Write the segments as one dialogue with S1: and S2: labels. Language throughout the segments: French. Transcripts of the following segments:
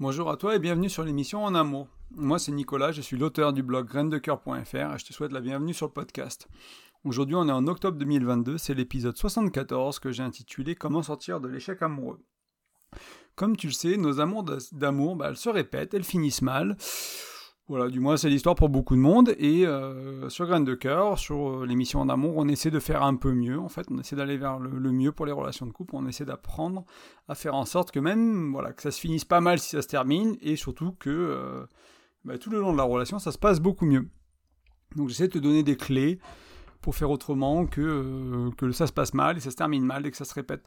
S1: Bonjour à toi et bienvenue sur l'émission En Amour. Moi c'est Nicolas, je suis l'auteur du blog graindecoeur.fr et je te souhaite la bienvenue sur le podcast. Aujourd'hui on est en octobre 2022, c'est l'épisode 74 que j'ai intitulé Comment sortir de l'échec amoureux. Comme tu le sais, nos amours d'amour, bah, elles se répètent, elles finissent mal. Voilà, du moins c'est l'histoire pour beaucoup de monde. Et euh, sur Graines de Cœur, sur euh, l'émission d'amour, on essaie de faire un peu mieux. En fait, on essaie d'aller vers le, mieux pour les relations de couple. On essaie d'apprendre à faire en sorte que même, voilà, que ça se finisse pas mal si ça se termine, et surtout que euh, bah, tout le long de la relation, ça se passe beaucoup mieux. Donc j'essaie de te donner des clés pour faire autrement que, euh, que ça se passe mal et ça se termine mal et que ça se répète.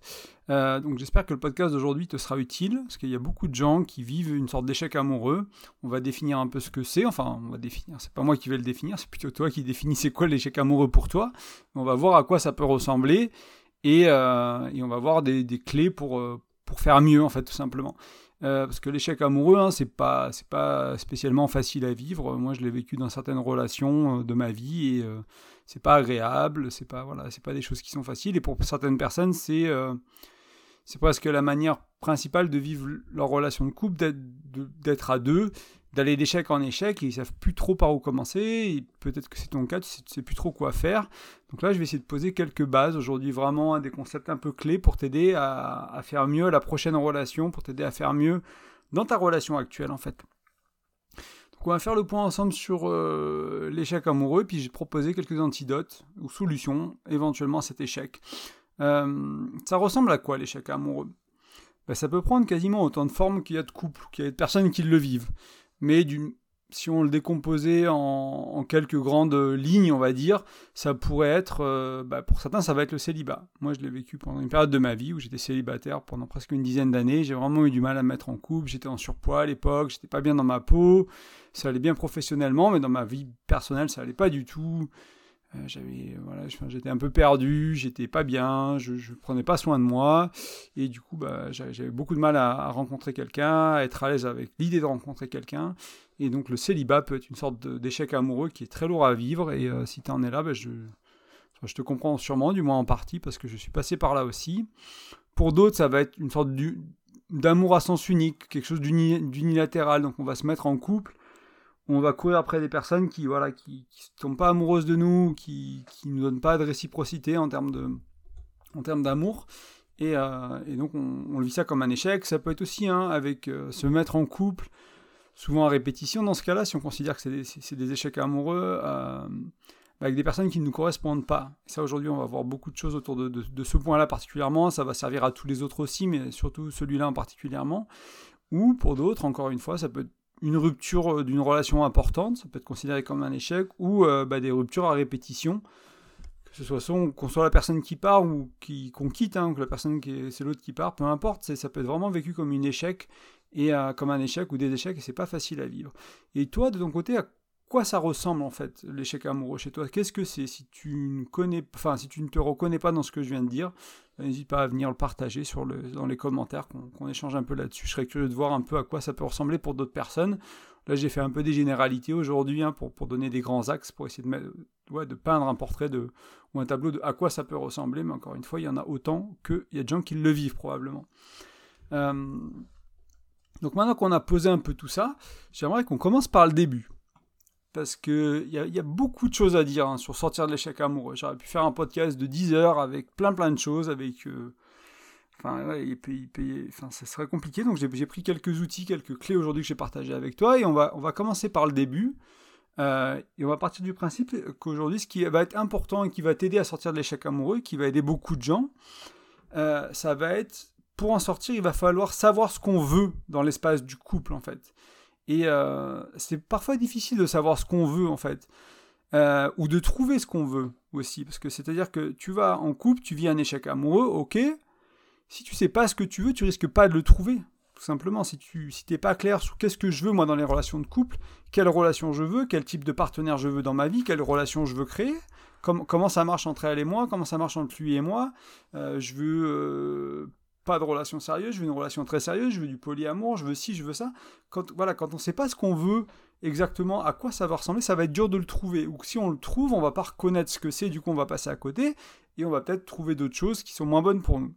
S1: Euh, donc j'espère que le podcast d'aujourd'hui te sera utile, parce qu'il y a beaucoup de gens qui vivent une sorte d'échec amoureux. On va définir un peu ce que c'est, enfin on va définir, c'est pas moi qui vais le définir, c'est plutôt toi qui définis c'est quoi l'échec amoureux pour toi. On va voir à quoi ça peut ressembler et, euh, et on va voir des, des clés pour, pour faire mieux en fait tout simplement. parce que l'échec amoureux, hein, c'est pas, pas spécialement facile à vivre. Moi, je l'ai vécu dans certaines relations de ma vie et c'est pas agréable, c'est pas voilà, c'est pas des choses qui sont faciles et pour certaines personnes c'est euh, c'est presque la manière principale de vivre leur relation de couple, d'être à deux, d'aller d'échec en échec et ils savent plus trop par où commencer. Peut-être que c'est ton cas, tu sais, sais plus trop quoi faire. Donc là, je vais essayer de poser quelques bases aujourd'hui, vraiment des concepts un peu clés pour t'aider à, à faire mieux la prochaine relation, pour t'aider à faire mieux dans ta relation actuelle en fait on va faire le point ensemble sur euh, l'échec amoureux, puis j'ai proposé quelques antidotes ou solutions éventuellement à cet échec. Euh, ça ressemble à quoi l'échec amoureux? Ben, Ça peut prendre quasiment autant de formes qu'il y a de couples, qu'il y a de personnes qui le vivent. Mais d'une si on le décomposait en, quelques grandes lignes, on va dire, ça pourrait être, euh, bah, pour certains, ça va être le célibat. Moi, je l'ai vécu pendant une période de ma vie où j'étais célibataire pendant presque une dizaine d'années. J'ai vraiment eu du mal à me mettre en couple. J'étais en surpoids à l'époque, j'étais pas bien dans ma peau. Ça allait bien professionnellement, mais dans ma vie personnelle, ça allait pas du tout. Euh, j'avais voilà j'étais un peu perdu j'étais pas bien je, prenais pas soin de moi et du coup bah, j'avais beaucoup de mal à rencontrer quelqu'un à être à l'aise avec l'idée de rencontrer quelqu'un et donc le célibat peut être une sorte d'échec amoureux qui est très lourd à vivre. Et euh, si tu en es là, ben je, te comprends sûrement, du moins en partie, parce que je suis passé par là aussi. Pour d'autres, ça va être une sorte d'amour à sens unique, quelque chose d'unilatéral. Donc on va se mettre en couple, on va courir après des personnes qui voilà qui ne sont pas amoureuses de nous, qui ne nous donnent pas de réciprocité en termes d'amour. Et, euh, donc on, on, vit ça comme un échec. Ça peut être aussi hein, avec euh, se mettre en couple souvent à répétition dans ce cas-là, si on considère que c'est des, échecs amoureux, euh, avec des personnes qui ne nous correspondent pas. Et ça, aujourd'hui, on va voir beaucoup de choses autour de, ce point-là particulièrement. Ça va servir à tous les autres aussi, mais surtout celui-là en particulièrement. Ou pour d'autres, encore une fois, ça peut être une rupture euh, d'une relation importante, ça peut être considéré comme un échec, ou euh, bah, des ruptures à répétition, que ce soit qu'on soit la personne qui part ou qu'on quitte, hein, que la personne qui c'est l'autre qui part, peu importe, ça peut être vraiment vécu comme un échec et comme un échec ou des échecs et c'est pas facile à vivre. Et toi, de ton côté, à quoi ça ressemble en fait l'échec amoureux chez toi? Qu'est-ce que c'est? Si tu ne connais, enfin si tu ne te reconnais pas dans ce que je viens de dire, n'hésite pas à venir le partager dans les commentaires, qu'on échange un peu là-dessus. Je serais curieux de voir un peu à quoi ça peut ressembler pour d'autres personnes. Là, j'ai fait un peu des généralités aujourd'hui hein, pour, pour donner des grands axes, pour essayer de, de peindre un portrait ou un tableau de à quoi ça peut ressembler. Mais encore une fois, il y en a autant qu'il y a de gens qui le vivent probablement. Euh, donc maintenant qu'on a posé un peu tout ça, j'aimerais qu'on commence par le début. Parce qu'il y, y, a beaucoup de choses à dire hein, sur sortir de l'échec amoureux. J'aurais pu faire un podcast de 10 heures avec plein plein de choses, avec... Euh, enfin, ouais, enfin, ça serait compliqué. Donc j'ai pris quelques outils, quelques clés aujourd'hui que j'ai partagé avec toi. Et on va, on va commencer par le début. Euh, et on va partir du principe qu'aujourd'hui, ce qui va être important et qui va t'aider à sortir de l'échec amoureux, qui va aider beaucoup de gens, euh, ça va être pour en sortir, il va falloir savoir ce qu'on veut dans l'espace du couple, en fait. Et euh, c'est parfois difficile de savoir ce qu'on veut, en fait. Euh, ou de trouver ce qu'on veut aussi. Parce que c'est-à-dire que tu vas en couple, tu vis un échec amoureux, ok. Si tu sais pas ce que tu veux, tu risques pas de le trouver. Tout simplement, si tu si t'es pas clair sur qu'est-ce que je veux moi dans les relations de couple, quelle relation je veux, quel type de partenaire je veux dans ma vie, quelle relation je veux créer, comment ça marche entre elle et moi, comment ça marche entre lui et moi, euh, je veux pas de relation sérieuse, je veux une relation très sérieuse, je veux du polyamour, je veux ci, je veux ça. Quand, voilà, quand on ne sait pas ce qu'on veut exactement, à quoi ça va ressembler, ça va être dur de le trouver. Ou si on le trouve, on va pas reconnaître ce que c'est, du coup on va passer à côté, et on va peut-être trouver d'autres choses qui sont moins bonnes pour nous.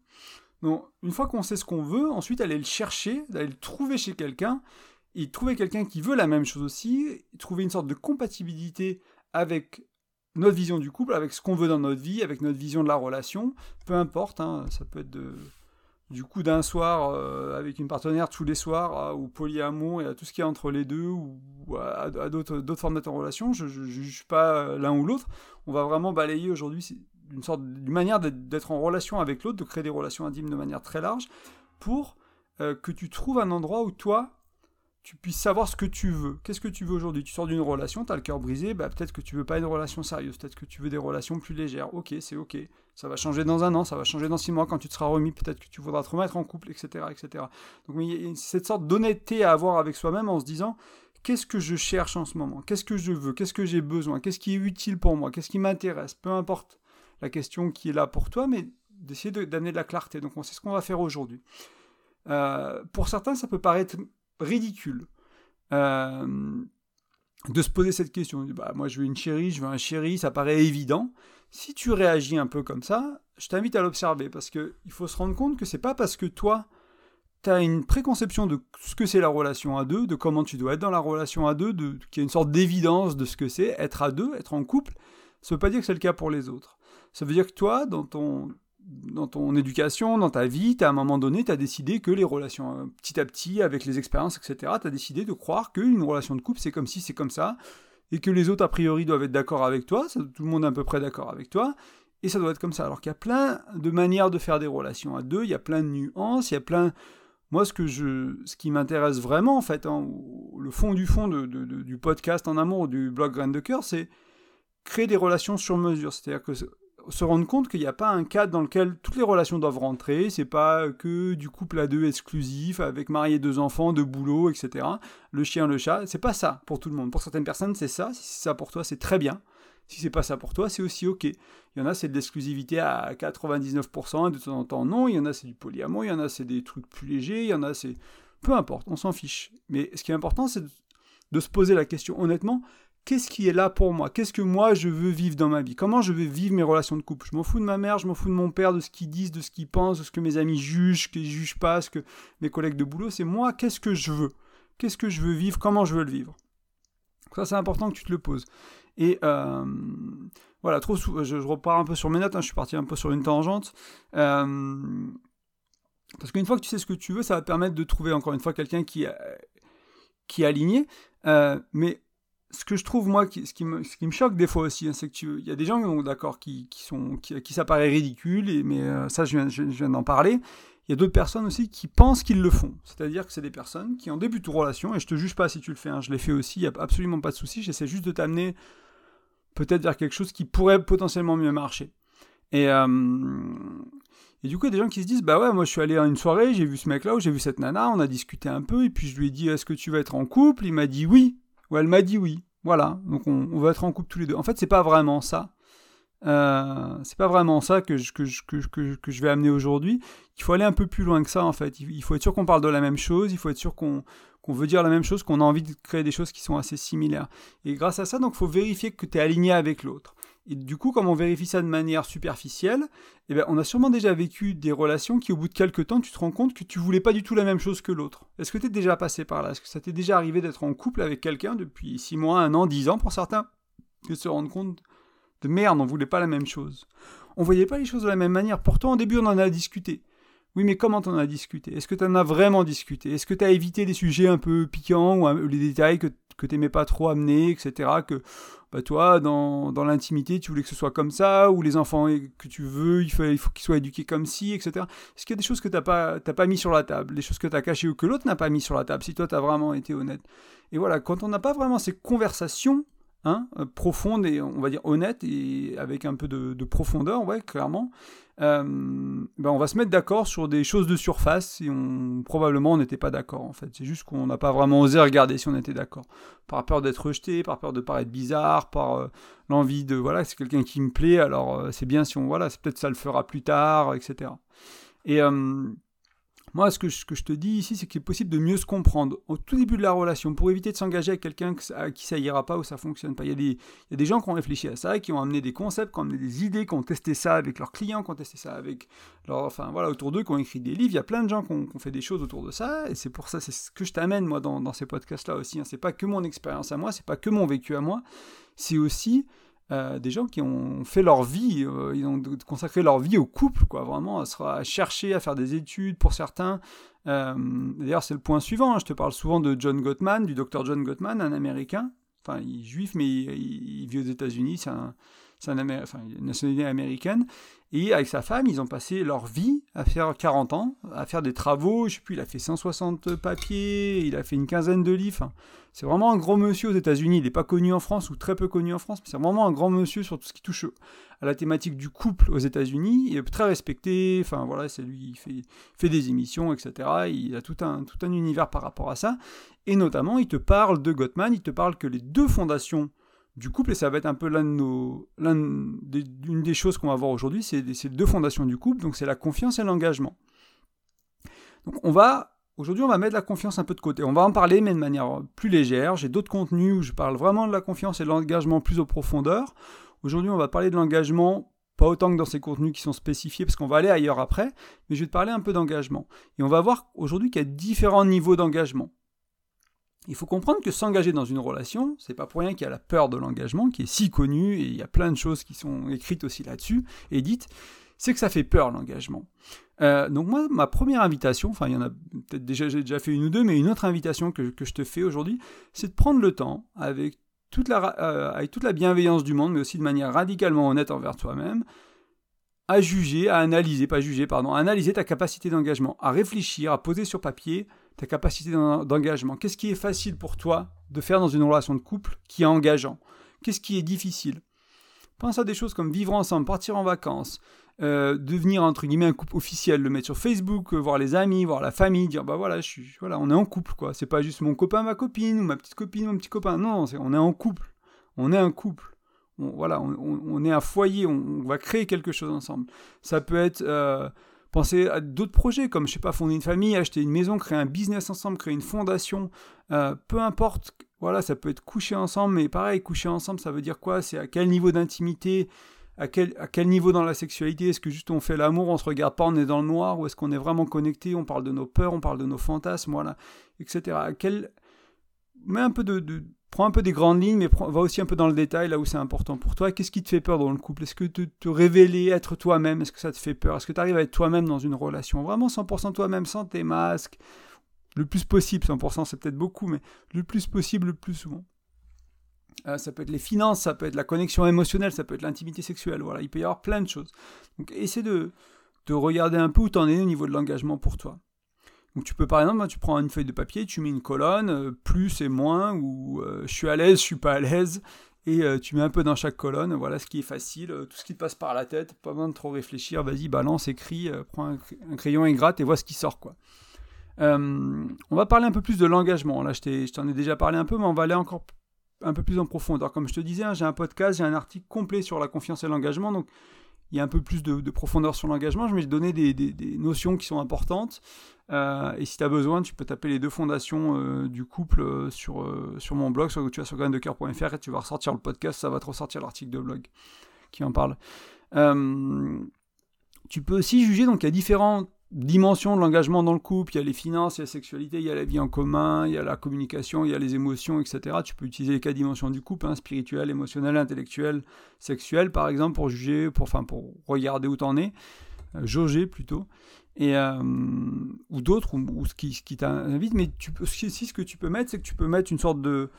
S1: Donc, une fois qu'on sait ce qu'on veut, ensuite aller le chercher, d'aller le trouver chez quelqu'un, et trouver quelqu'un qui veut la même chose aussi, trouver une sorte de compatibilité avec notre vision du couple, avec ce qu'on veut dans notre vie, avec notre vision de la relation, peu importe, hein, ça peut être de, du coup d'un soir euh, avec une partenaire tous les soirs, ou polyamour et à tout ce qu'il y a entre les deux, ou, à, d'autres formes de relation, je ne juge pas l'un ou l'autre, on va vraiment balayer aujourd'hui une sorte d'une manière d'être en relation avec l'autre, de créer des relations intimes de manière très large, pour euh, que tu trouves un endroit où toi, tu puisses savoir ce que tu veux. Qu'est-ce que tu veux aujourd'hui? Tu sors d'une relation, tu as le cœur brisé, bah, peut-être que tu veux pas une relation sérieuse, peut-être que tu veux des relations plus légères. Ok, c'est ok. Ça va changer dans un an, ça va changer dans six mois quand tu te seras remis, peut-être que tu voudras te remettre en couple, etc. etc. Donc il y a cette sorte d'honnêteté à avoir avec soi-même en se disant qu'est-ce que je cherche en ce moment? Qu'est-ce que je veux? Qu'est-ce que j'ai besoin? Qu'est-ce qui est utile pour moi? Qu'est-ce qui m'intéresse? Peu importe la question qui est là pour toi, mais d'essayer d'amener de, la clarté. Donc c'est ce qu'on va faire aujourd'hui. Euh, pour certains, ça peut paraître ridicule euh, de se poser cette question. Bah, moi, je veux une chérie, je veux un chéri, ça paraît évident. Si tu réagis un peu comme ça, je t'invite à l'observer parce qu'il faut se rendre compte que c'est pas parce que toi, tu as une préconception de ce que c'est la relation à deux, de comment tu dois être dans la relation à deux, de, qu'il y a une sorte d'évidence de ce que c'est être à deux, être en couple. Ça veut pas dire que c'est le cas pour les autres. Ça veut dire que toi, dans ton, dans ton éducation, dans ta vie, à un moment donné, tu as décidé que les relations, euh, petit à petit, avec les expériences, etc., tu as décidé de croire qu'une relation de couple, c'est comme si, c'est comme ça, et que les autres, a priori, doivent être d'accord avec toi, tout le monde est à peu près d'accord avec toi, et ça doit être comme ça. Alors qu'il y a plein de manières de faire des relations à deux, il y a plein de nuances, il y a plein... Moi, ce, que je, ce qui m'intéresse vraiment, en fait, le fond du fond de, du podcast en amour, du blog Grain de Cœur, c'est créer des relations sur mesure. C'est-à-dire que se rendre compte qu'il n'y a pas un cadre dans lequel toutes les relations doivent rentrer. C'est pas que du couple à deux exclusif avec marié deux enfants, deux boulots, etc. Le chien, le chat, c'est pas ça pour tout le monde. Pour certaines personnes, c'est ça. Si c'est ça pour toi, c'est très bien. Si c'est pas ça pour toi, c'est aussi ok. Il y en a, c'est de l'exclusivité à 99%, et de temps en temps, non. Il y en a, c'est du polyamour, il y en a, c'est des trucs plus légers, il y en a, c'est. Peu importe, on s'en fiche. Mais ce qui est important, c'est de se poser la question honnêtement qu'est-ce qui est là pour moi? Qu'est-ce que moi je veux vivre dans ma vie? Comment je veux vivre mes relations de couple? Je m'en fous de ma mère, je m'en fous de mon père, de ce qu'ils disent, de ce qu'ils pensent, de ce que mes amis jugent, qu'ils jugent pas, ce que mes collègues de boulot. C'est moi, qu'est-ce que je veux? Qu'est-ce que je veux vivre? Comment je veux le vivre? Ça, c'est important que tu te le poses. Et euh, voilà, trop je, repars un peu sur mes notes, hein, je suis parti un peu sur une tangente. Euh, parce qu'une fois que tu sais ce que tu veux, ça va permettre de trouver encore une fois quelqu'un qui, qui est aligné. Euh, mais ce que je trouve, moi, ce, qui me, ce qui me choque des fois aussi, hein, c'est que il y a des gens, d'accord, qui, qui, sont, qui, qui ça paraît ridicule, mais euh, ça, je viens, je, viens d'en parler. Il y a d'autres personnes aussi qui pensent qu'ils le font. C'est-à-dire que c'est des personnes qui, en début de relation, et je te juge pas si tu le fais, hein, je l'ai fait aussi, il n'y a absolument pas de souci, j'essaie juste de t'amener peut-être vers quelque chose qui pourrait potentiellement mieux marcher. Et, euh, et du coup, il y a des gens qui se disent Bah ouais, moi je suis allé à une soirée, j'ai vu ce mec-là, ou j'ai vu cette nana, on a discuté un peu, et puis je lui ai dit Est-ce que tu vas être en couple? Il m'a dit oui. Ou elle m'a dit oui. Voilà, donc on, va être en couple tous les deux. En fait, c'est pas vraiment ça. Euh, c'est pas vraiment ça que, je vais amener aujourd'hui. Il faut aller un peu plus loin que ça, en fait. Il, faut être sûr qu'on parle de la même chose, il faut être sûr qu'on veut dire la même chose, qu'on a envie de créer des choses qui sont assez similaires. Et grâce à ça, donc, il faut vérifier que tu es aligné avec l'autre. Et du coup, comme on vérifie ça de manière superficielle, eh bien, on a sûrement déjà vécu des relations qui, au bout de quelques temps, tu te rends compte que tu voulais pas du tout la même chose que l'autre. Est-ce que tu déjà passé par là? Est-ce que ça t'est déjà arrivé d'être en couple avec quelqu'un depuis 6 mois, 1 an, 10 ans pour certains De se rendre compte de merde, on voulait pas la même chose? On voyait pas les choses de la même manière. Pourtant, au début, on en a discuté. Oui, mais comment t'en as discuté? Est-ce que tu en as vraiment discuté? Est-ce que tu as évité des sujets un peu piquants ou les détails que, que t'aimais pas trop amener, etc. toi, dans, dans l'intimité, tu voulais que ce soit comme ça, ou les enfants que tu veux, il faut, il faut qu'ils soient éduqués comme ci, etc. Est-ce qu'il y a des choses que tu n'as pas, pas mis sur la table, des choses que tu as cachées ou que l'autre n'a pas mis sur la table, si toi, tu as vraiment été honnête? Et voilà, quand on n'a pas vraiment ces conversations hein, profondes et, on va dire, honnêtes, et avec un peu de, de profondeur, ouais, clairement, euh, ben on va se mettre d'accord sur des choses de surface et on, probablement on n'était pas d'accord en fait. C'est juste qu'on n'a pas vraiment osé regarder si on était d'accord. Par peur d'être rejeté, par peur de paraître bizarre, par euh, l'envie de voilà, c'est quelqu'un qui me plaît, alors euh, c'est bien si on voilà, c'est peut-être ça le fera plus tard, etc. Et moi, ce que, je, te dis ici, c'est qu'il est possible de mieux se comprendre au tout début de la relation pour éviter de s'engager avec quelqu'un à qui ça ira pas ou ça fonctionne pas. Il y, a des, gens qui ont réfléchi à ça, qui ont amené des concepts, qui ont amené des idées, qui ont testé ça avec leurs clients, qui ont testé ça avec enfin voilà, autour d'eux, qui ont écrit des livres. Il y a plein de gens qui ont, fait des choses autour de ça, et c'est pour ça, c'est ce que je t'amène moi dans, dans ces podcasts-là aussi. Hein. C'est pas que mon expérience à moi, c'est pas que mon vécu à moi, c'est aussi euh, des gens qui ont fait leur vie, euh, ils ont consacré leur vie au couple, quoi, vraiment, à, chercher, à faire des études pour certains. Euh, d'ailleurs, c'est le point suivant, hein. je te parle souvent de John Gottman, du docteur John Gottman, un Américain, enfin, il est juif, mais il, vit aux États-Unis, c'est un, enfin, une nationalité américaine, et avec sa femme, ils ont passé leur vie à faire 40 ans, à faire des travaux. Je sais plus, il a fait 160 papiers, il a fait une quinzaine de livres. C'est vraiment un grand monsieur aux États-Unis. Il n'est pas connu en France ou très peu connu en France, mais c'est vraiment un grand monsieur sur tout ce qui touche à la thématique du couple aux États-Unis. Il est très respecté. Enfin voilà, c'est lui, il fait, fait, des émissions, etc. Il a tout un, tout un univers par rapport à ça. Et notamment, il te parle de Gottman, il te parle que les deux fondations du couple, et ça va être un peu l'un nos, des, choses qu'on va voir aujourd'hui, c'est les deux fondations du couple, donc c'est la confiance et l'engagement. Donc on va, aujourd'hui on va mettre la confiance un peu de côté, on va en parler mais de manière plus légère, j'ai d'autres contenus où je parle vraiment de la confiance et de l'engagement plus en profondeur. Aujourd'hui on va parler de l'engagement pas autant que dans ces contenus qui sont spécifiés, parce qu'on va aller ailleurs après, mais je vais te parler un peu d'engagement. Et on va voir aujourd'hui qu'il y a différents niveaux d'engagement. Il faut comprendre que s'engager dans une relation, c'est pas pour rien qu'il y a la peur de l'engagement, qui est si connue, et il y a plein de choses qui sont écrites aussi là-dessus, et dites, c'est que ça fait peur l'engagement. Euh, donc moi, ma première invitation, enfin il y en a peut-être déjà, fait une ou deux, mais une autre invitation que, je te fais aujourd'hui, c'est de prendre le temps, avec toute, la, euh, avec toute la bienveillance du monde, mais aussi de manière radicalement honnête envers toi-même, à juger, à analyser, pas juger, pardon, à analyser ta capacité d'engagement, à réfléchir, à poser sur papier ta capacité d'engagement. Qu'est-ce qui est facile pour toi de faire dans une relation de couple qui est engageant? Qu'est-ce qui est difficile? Pense à des choses comme vivre ensemble, partir en vacances, euh, devenir entre guillemets un couple officiel, le mettre sur Facebook, euh, voir les amis, voir la famille, dire bah voilà, je suis, voilà, on est en couple quoi. C'est pas juste mon copain, ma copine ou ma petite copine, mon petit copain. Non, on est en couple. On est un couple. voilà, on, est un foyer. On, va créer quelque chose ensemble. Ça peut être euh, Pensez à d'autres projets comme, je sais pas, fonder une famille, acheter une maison, créer un business ensemble, créer une fondation, euh, peu importe, voilà, ça peut être coucher ensemble, mais pareil, coucher ensemble, ça veut dire quoi? C'est à quel niveau d'intimité à quel, à quel niveau dans la sexualité? Est-ce que juste on fait l'amour, on se regarde pas, on est dans le noir Ou est-ce qu'on est vraiment connecté On parle de nos peurs, on parle de nos fantasmes, voilà, etc. À quel... Mets un peu de, prends un peu des grandes lignes, mais va aussi un peu dans le détail, là où c'est important pour toi. Qu'est-ce qui te fait peur dans le couple? Est-ce que te, te, révéler, être toi-même, est-ce que ça te fait peur? Est-ce que tu arrives à être toi-même dans une relation? Vraiment 100% toi-même, sans tes masques? Le plus possible, 100% c'est peut-être beaucoup, mais le plus possible, le plus souvent. Euh, ça peut être les finances, ça peut être la connexion émotionnelle, ça peut être l'intimité sexuelle, voilà, il peut y avoir plein de choses. Donc essaie de, de regarder un peu où tu en es au niveau de l'engagement pour toi. Donc tu peux par exemple, tu prends une feuille de papier, tu mets une colonne, euh, plus et moins, ou euh, je suis à l'aise, je suis pas à l'aise, et euh, tu mets un peu dans chaque colonne, voilà ce qui est facile, tout ce qui te passe par la tête, pas besoin de trop réfléchir, vas-y, balance, écris, prends un, crayon et gratte et vois ce qui sort quoi. on va parler un peu plus de l'engagement, là je t'en ai, déjà parlé un peu, mais on va aller encore un peu plus en profondeur. Comme je te disais, hein, j'ai un podcast, j'ai un article complet sur la confiance et l'engagement, donc il y a un peu plus de, profondeur sur l'engagement. Je vais te donner des, notions qui sont importantes. Euh, et si tu as besoin, tu peux taper les deux fondations euh, du couple euh, sur, sur mon blog, sur, tu vas sur graindecoeur.fr et tu vas ressortir le podcast, ça va te ressortir l'article de blog qui en parle. tu peux aussi juger, donc il y a différents dimensions de l'engagement dans le couple, il y a les finances, il y a la sexualité, il y a la vie en commun, il y a la communication, il y a les émotions, etc. Tu peux utiliser les quatre dimensions du couple, hein, spirituel, émotionnel, intellectuel, sexuel, par exemple, pour juger, pour, pour regarder où t'en es, euh, jauger plutôt, et, euh, ou d'autres, ou, ce qui, t'invite, mais tu peux, aussi ce que tu peux mettre, c'est que tu peux mettre une sorte de,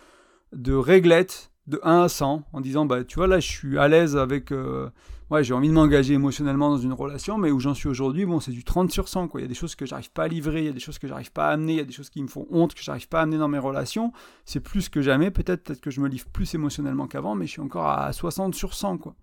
S1: de réglette de 1 à 100 en disant bah tu vois là je suis à l'aise avec euh, ouais j'ai envie de m'engager émotionnellement dans une relation mais où j'en suis aujourd'hui bon c'est du 30 sur 100 quoi il y a des choses que j'arrive pas à livrer il y a des choses que j'arrive pas à amener il y a des choses qui me font honte que j'arrive pas à amener dans mes relations c'est plus que jamais peut-être peut-être que je me livre plus émotionnellement qu'avant mais je suis encore à 60 sur 100 quoi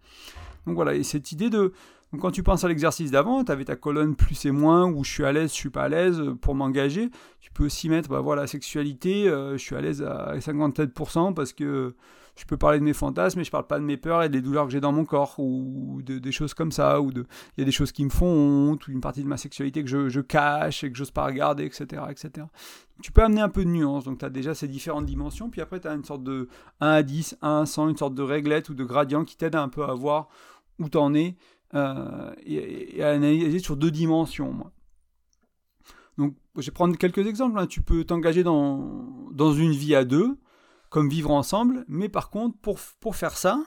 S1: donc voilà et cette idée de quand tu penses à l'exercice d'avant, tu avais ta colonne plus et moins, où je suis à l'aise, je suis pas à l'aise euh, pour m'engager. Tu peux aussi mettre, bah voilà, sexualité, euh, je suis à l'aise à 57% parce que je peux parler de mes fantasmes, mais je parle pas de mes peurs et des douleurs que j'ai dans mon corps, ou de, des choses comme ça, ou de, il y a des choses qui me font honte, ou une partie de ma sexualité que je, cache et que j'ose pas regarder, etc., etc. Tu peux amener un peu de nuance, donc tu as déjà ces différentes dimensions, puis après tu as une sorte de 1 à 10, 1 à 100, une sorte de réglette ou de gradient qui t'aide un peu à voir où tu en es, euh, et, à analyser sur deux dimensions. Donc, je vais prendre quelques exemples. Hein. Tu peux t'engager dans, dans une vie à deux, comme vivre ensemble, mais par contre, pour, pour faire ça,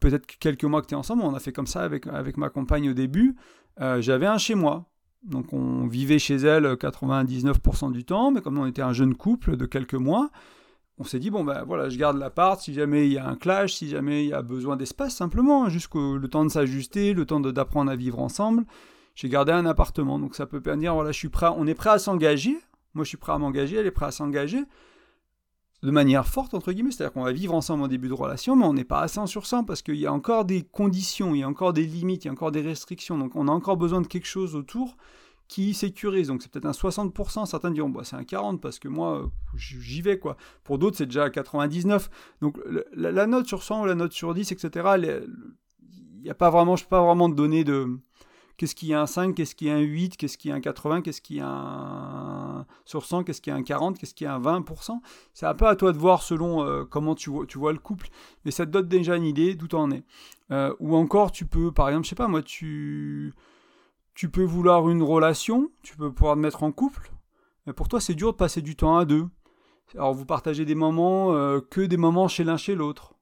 S1: peut-être quelques mois que tu es ensemble, on a fait comme ça avec, avec ma compagne au début, euh, j'avais un chez moi. Donc on vivait chez elle 99% du temps, mais comme on était un jeune couple de quelques mois, on s'est dit, bon ben voilà, je garde l'appart si jamais il y a un clash, si jamais il y a besoin d'espace simplement, hein, jusqu'au le temps de s'ajuster, le temps d'apprendre à vivre ensemble. J'ai gardé un appartement, donc ça peut dire, voilà, je suis prêt, on est prêt à s'engager, moi je suis prêt à m'engager, elle est prête à s'engager, de manière forte, entre guillemets, c'est-à-dire qu'on va vivre ensemble en début de relation, mais on n'est pas à 100 sur 100 parce qu'il y a encore des conditions, il y a encore des limites, il y a encore des restrictions, donc on a encore besoin de quelque chose autour qui sécurise. Donc c'est peut-être un 60%, certains diront bah, c'est un 40 parce que moi j'y vais quoi. Pour d'autres c'est déjà à 99. Donc la, note sur 100 ou la note sur 10, etc. Il n'y a pas vraiment, je pas vraiment te donner de qu'est-ce qui est un 5, qu'est-ce qui est un 8, qu'est-ce qui est un 80, qu'est-ce qui est un sur 100, qu'est-ce qui est un 40, qu'est-ce qui est un 20%. C'est un peu à toi de voir selon euh, comment tu vois, le couple, mais ça te donne déjà une idée d'où en es. Euh, ou encore tu peux, par exemple, je sais pas moi, tu tu peux vouloir une relation, tu peux pouvoir te mettre en couple, mais pour toi c'est dur de passer du temps à deux. Alors vous partagez des moments euh, que des moments chez l'un chez l'autre.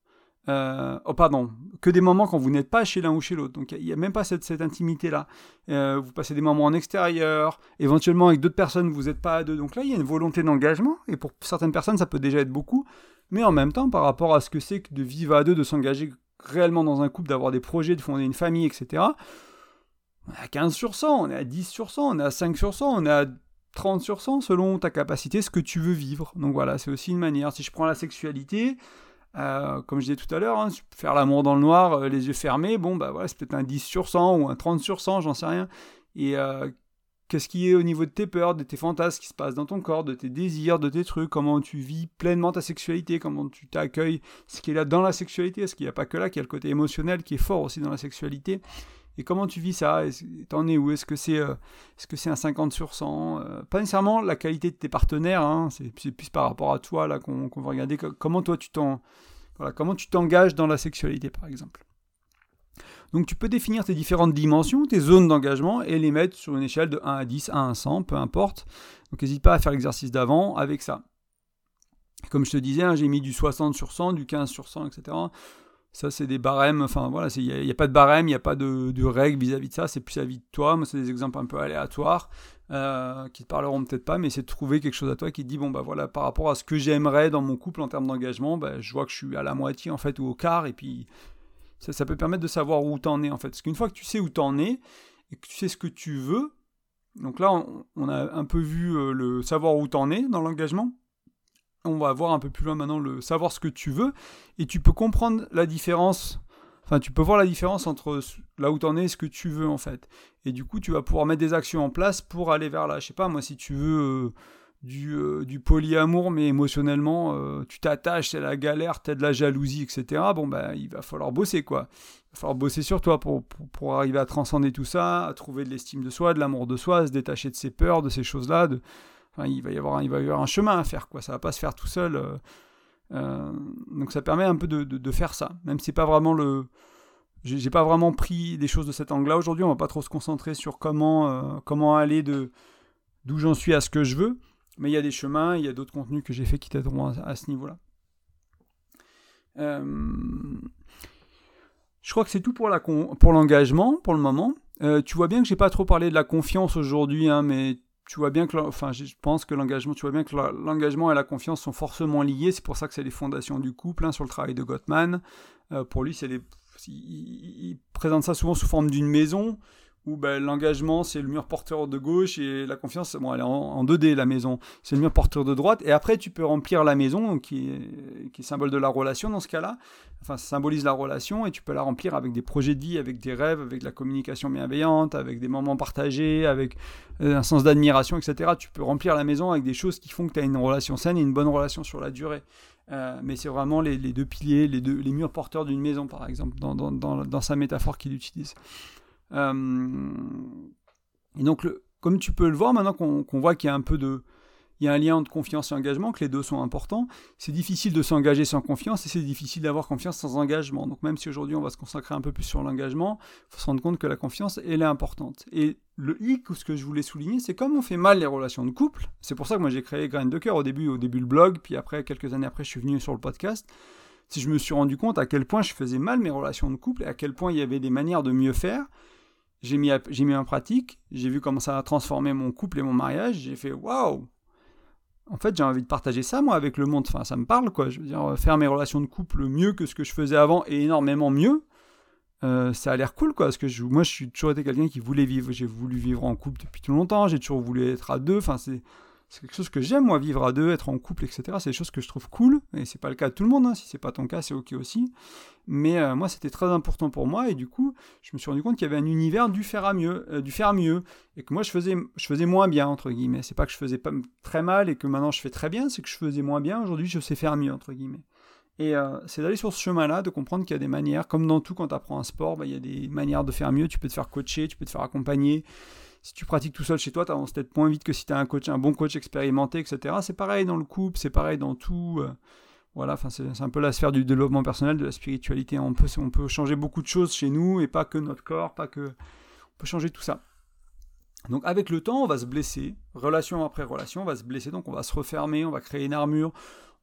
S1: Euh, oh pardon, que des moments quand vous n'êtes pas chez l'un ou chez l'autre. Donc il n'y a, même pas cette, intimité-là. Euh, vous passez des moments en extérieur, éventuellement avec d'autres personnes, vous n'êtes pas à deux. Donc là, il y a une volonté d'engagement, et pour certaines personnes, ça peut déjà être beaucoup. Mais en même temps, par rapport à ce que c'est que de vivre à deux, de s'engager réellement dans un couple, d'avoir des projets, de fonder une famille, etc., on est à 15 sur 100, on est à 10 sur 100, on est à 5 sur 100, on est à 30 sur 100 selon ta capacité, ce que tu veux vivre. Donc voilà, c'est aussi une manière. Si je prends la sexualité, euh, comme je disais tout à l'heure, hein, faire l'amour dans le noir, euh, les yeux fermés, bon, bah voilà, c'est peut-être un 10 sur 100 ou un 30 sur 100, j'en sais rien. Et euh, qu'est-ce qui est au niveau de tes peurs, de tes fantasmes, qui se passe dans ton corps, de tes désirs, de tes trucs, comment tu vis pleinement ta sexualité, comment tu t'accueilles, ce qui est là dans la sexualité, est-ce qu'il n'y a pas que là, qu'il y a le côté émotionnel qui est fort aussi dans la sexualité. Et comment tu vis ça? T'en es où? Est-ce que c'est euh, un 50 sur 100 euh, Pas nécessairement la qualité de tes partenaires, hein, c'est plus par rapport à toi qu'on va regarder comment toi tu t'engages dans la sexualité par exemple. Donc tu peux définir tes différentes dimensions, tes zones d'engagement et les mettre sur une échelle de 1 à 10, 1 à 100, peu importe. Donc n'hésite pas à faire l'exercice d'avant avec ça. Comme je te disais, hein, j'ai mis du 60 sur 100, du 15 sur 100, etc. Ça, c'est des barèmes. Enfin, voilà, il n'y a, pas de barème, il n'y a pas de, de règles vis-à-vis de ça. C'est plus à vis de toi. Moi, c'est des exemples un peu aléatoires euh, qui te parleront peut-être pas, mais c'est de trouver quelque chose à toi qui te dit bon, bah voilà, par rapport à ce que j'aimerais dans mon couple en termes d'engagement, bah, je vois que je suis à la moitié, en fait, ou au quart. Et puis, ça, ça peut permettre de savoir où tu en es, en fait. Parce qu'une fois que tu sais où tu en es et que tu sais ce que tu veux, donc là, on, a un peu vu euh, le savoir où tu en es dans l'engagement on va voir un peu plus loin maintenant le savoir ce que tu veux. Et tu peux comprendre la différence enfin tu peux voir la différence entre là où tu en es et ce que tu veux en fait. Et du coup tu vas pouvoir mettre des actions en place pour aller vers là. Je sais pas moi si tu veux euh, du, euh, du polyamour mais émotionnellement euh, tu t'attaches c'est la galère t'as de la jalousie etc bon ben il va falloir bosser quoi. Il va falloir bosser sur toi pour, pour, arriver à transcender tout ça à trouver de l'estime de soi de l'amour de soi à se détacher de ses peurs de ces choses là de il va y avoir, il va y avoir un chemin à faire, quoi. Ça va pas se faire tout seul. Euh, euh, donc ça permet un peu de, faire ça, même si c'est pas vraiment le. J'ai pas vraiment pris des choses de cet angle-là aujourd'hui. On va pas trop se concentrer sur comment euh, comment aller de d'où j'en suis à ce que je veux, mais il y a des chemins, il y a d'autres contenus que j'ai fait qui t'aideront à, ce niveau-là. Je crois que c'est tout pour pour l'engagement pour le moment. tu vois bien que j'ai pas trop parlé de la confiance aujourd'hui, hein, mais tu vois bien que, enfin, je pense que l'engagement, tu vois bien que l'engagement et la confiance sont forcément liés. C'est pour ça que c'est les fondations du couple, hein, sur le travail de Gottman. Euh, pour lui, c'est il, présente ça souvent sous forme d'une maison où ben, l'engagement c'est le mur porteur de gauche et la confiance, bon elle est en, 2D la maison, c'est le mur porteur de droite et après tu peux remplir la maison qui est, qui symbole de la relation dans ce cas-là, enfin ça symbolise la relation et tu peux la remplir avec des projets de vie, avec des rêves, avec de la communication bienveillante, avec des moments partagés, avec euh, un sens d'admiration, etc. Tu peux remplir la maison avec des choses qui font que tu as une relation saine et une bonne relation sur la durée. Euh, mais c'est vraiment les, deux piliers, les, deux, les murs porteurs d'une maison, par exemple, dans, dans, dans sa métaphore qu'il utilise. Euh, et donc, comme tu peux le voir, maintenant qu'on voit qu'il y a un peu de, il y a un lien entre confiance et engagement, que les deux sont importants. C'est difficile de s'engager sans confiance et c'est difficile d'avoir confiance sans engagement. Donc même si aujourd'hui on va se consacrer un peu plus sur l'engagement, il faut se rendre compte que la confiance, elle est importante. Et le hic, ce que je voulais souligner, c'est comme on fait mal les relations de couple. C'est pour ça que moi j'ai créé Grain de Cœur au début, au début le blog, puis après, quelques années après, je suis venu sur le podcast. Si je me suis rendu compte à quel point je faisais mal mes relations de couple et à quel point il y avait des manières de mieux faire, j'ai mis, j'ai mis en pratique, j'ai vu comment ça a transformé mon couple et mon mariage, j'ai fait waouh, en fait, j'ai envie de partager ça, moi, avec le monde. Enfin, ça me parle, quoi. Je veux dire, faire mes relations de couple mieux que ce que je faisais avant et énormément mieux, euh, ça a l'air cool, quoi. Parce que moi, je suis toujours été quelqu'un qui voulait vivre. J'ai voulu vivre en couple depuis tout longtemps. J'ai toujours voulu être à deux. Enfin, c'est c'est quelque chose que j'aime, moi, vivre à deux, être en couple, etc. C'est des choses que je trouve cool, et c'est pas le cas de tout le monde, hein. si c'est pas ton cas, c'est ok aussi. Mais euh, moi, c'était très important pour moi, et du coup, je me suis rendu compte qu'il y avait un univers du faire mieux, euh, du faire mieux, et que moi, je faisais, je faisais moins bien, entre guillemets. C'est pas que je faisais pas très mal et que maintenant je fais très bien, c'est que je faisais moins bien, aujourd'hui, je sais faire mieux, entre guillemets. Et euh, c'est d'aller sur ce chemin-là, de comprendre qu'il y a des manières, comme dans tout quand tu apprends un sport, bah, il y a des manières de faire mieux, tu peux te faire coacher, tu peux te faire accompagner, si tu pratiques tout seul chez toi, tu avances peut-être moins vite que si tu as un coach, un bon coach expérimenté, etc. C'est pareil dans le couple, c'est pareil dans tout. Euh, voilà, enfin c'est un peu la sphère du développement personnel, de la spiritualité. On peut, on peut changer beaucoup de choses chez nous et pas que notre corps, pas que. On peut changer tout ça. Donc avec le temps, on va se blesser, relation après relation, on va se blesser, donc on va se refermer, on va créer une armure,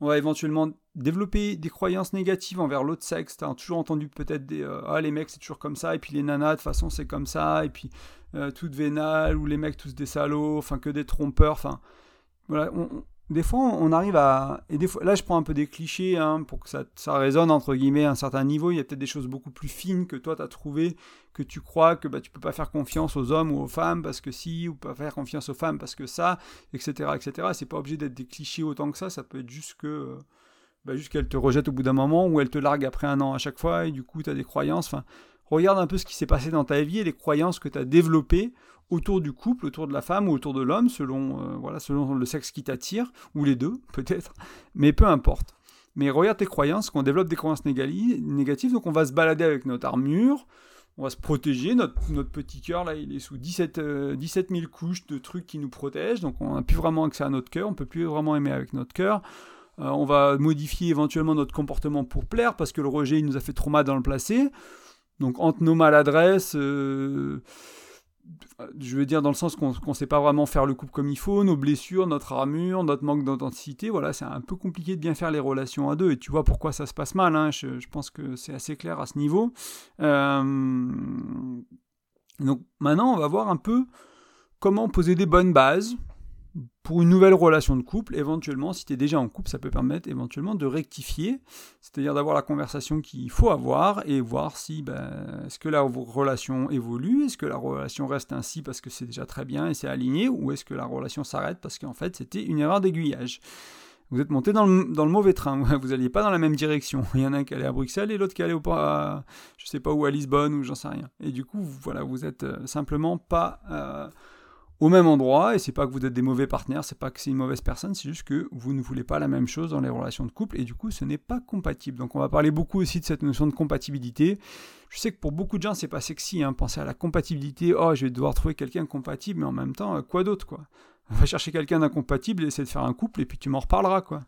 S1: on va éventuellement développer des croyances négatives envers l'autre sexe. Tu as toujours entendu peut-être des euh, Ah, les mecs, c'est toujours comme ça, et puis les nanas, de toute façon, c'est comme ça, et puis euh, toutes vénales, ou les mecs, tous des salauds, enfin, que des trompeurs. Enfin, voilà, des fois, on arrive à. Et des fois, là, je prends un peu des clichés hein, pour que ça, résonne entre guillemets à un certain niveau. Il y a peut-être des choses beaucoup plus fines que toi, tu as trouvé, que tu crois que bah, tu peux pas faire confiance aux hommes ou aux femmes parce que si, ou pas faire confiance aux femmes parce que ça, etc. etc. C'est pas obligé d'être des clichés autant que ça. Ça peut être juste que. Euh, bah, juste qu'elle te rejette au bout d'un moment ou elle te largue après un an à chaque fois et du coup, tu as des croyances. Enfin, regarde un peu ce qui s'est passé dans ta vie et les croyances que tu as développées autour du couple, autour de la femme ou autour de l'homme, selon, euh, voilà, selon le sexe qui t'attire, ou les deux peut-être, mais peu importe. Mais regarde tes croyances, qu'on développe des croyances négatives, donc on va se balader avec notre armure, on va se protéger, notre, notre petit cœur là il est sous 17, 17 000 couches de trucs qui nous protègent, donc on n'a plus vraiment accès à notre cœur, on peut plus vraiment aimer avec notre cœur. Euh, on va modifier éventuellement notre comportement pour plaire parce que le rejet il nous a fait trop mal dans le placé. Donc entre nos maladresses, euh, je veux dire dans le sens qu'on ne sait pas vraiment faire le couple comme il faut, nos blessures, notre armure, notre manque d'authenticité, voilà, c'est un peu compliqué de bien faire les relations à deux. Et tu vois pourquoi ça se passe mal, hein, je, pense que c'est assez clair à ce niveau. Euh, donc maintenant, on va voir un peu comment poser des bonnes bases pour une nouvelle relation de couple, éventuellement, si tu es déjà en couple, ça peut permettre éventuellement de rectifier, c'est-à-dire d'avoir la conversation qu'il faut avoir et voir si ben, est-ce que la relation évolue, est-ce que la relation reste ainsi parce que c'est déjà très bien et c'est aligné, ou est-ce que la relation s'arrête parce qu'en fait c'était une erreur d'aiguillage. Vous êtes monté dans le, mauvais train, vous n'alliez pas dans la même direction. Il y en a un qui allait à Bruxelles et l'autre qui allait au, à, je sais pas où, à Lisbonne ou j'en sais rien. Et du coup, voilà, vous êtes euh, simplement pas... Euh, au même endroit, et c'est pas que vous êtes des mauvais partenaires, c'est pas que c'est une mauvaise personne, c'est juste que vous ne voulez pas la même chose dans les relations de couple, et du coup ce n'est pas compatible. Donc on va parler beaucoup aussi de cette notion de compatibilité. Je sais que pour beaucoup de gens c'est pas sexy, hein, penser à la compatibilité, oh je vais devoir trouver quelqu'un compatible, mais en même temps, euh, quoi d'autre quoi? On va chercher quelqu'un d'incompatible, essayer de faire un couple, et puis tu m'en reparleras quoi.